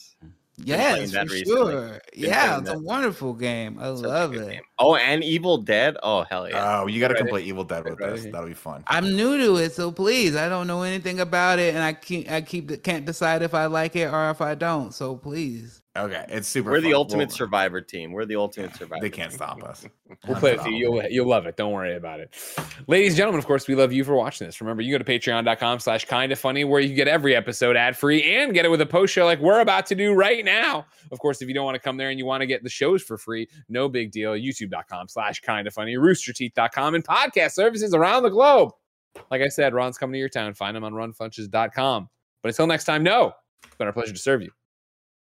Yes, that for recently. sure. Been Yeah, playing it's a wonderful game. I Such a love it. game. Oh, and Evil Dead. Oh hell yeah! Oh, you got to complete Evil Dead with Ready? this. That'll be fun. I'm new to it, so please, I don't know anything about it, and I keep I keep can't decide if I like it or if I don't. So please, Okay, it's super. We're the ultimate We'll- survivor team. We're the ultimate survivor. They can't team. stop us. We'll play it for you. You'll, you'll love it. Don't worry about it. Ladies and gentlemen, of course, we love you for watching this. Remember, you go to patreon.com slash Kinda Funny where you get every episode ad free and get it with a post show like we're about to do right now. Of course, if you don't want to come there and you want to get the shows for free, no big deal. YouTube.com slash Kinda Funny, roosterteeth.com, and podcast services around the globe. Like I said, Ron's coming to your town. Find him on ronfunches.com. But until next time, no, it's been our pleasure to serve you.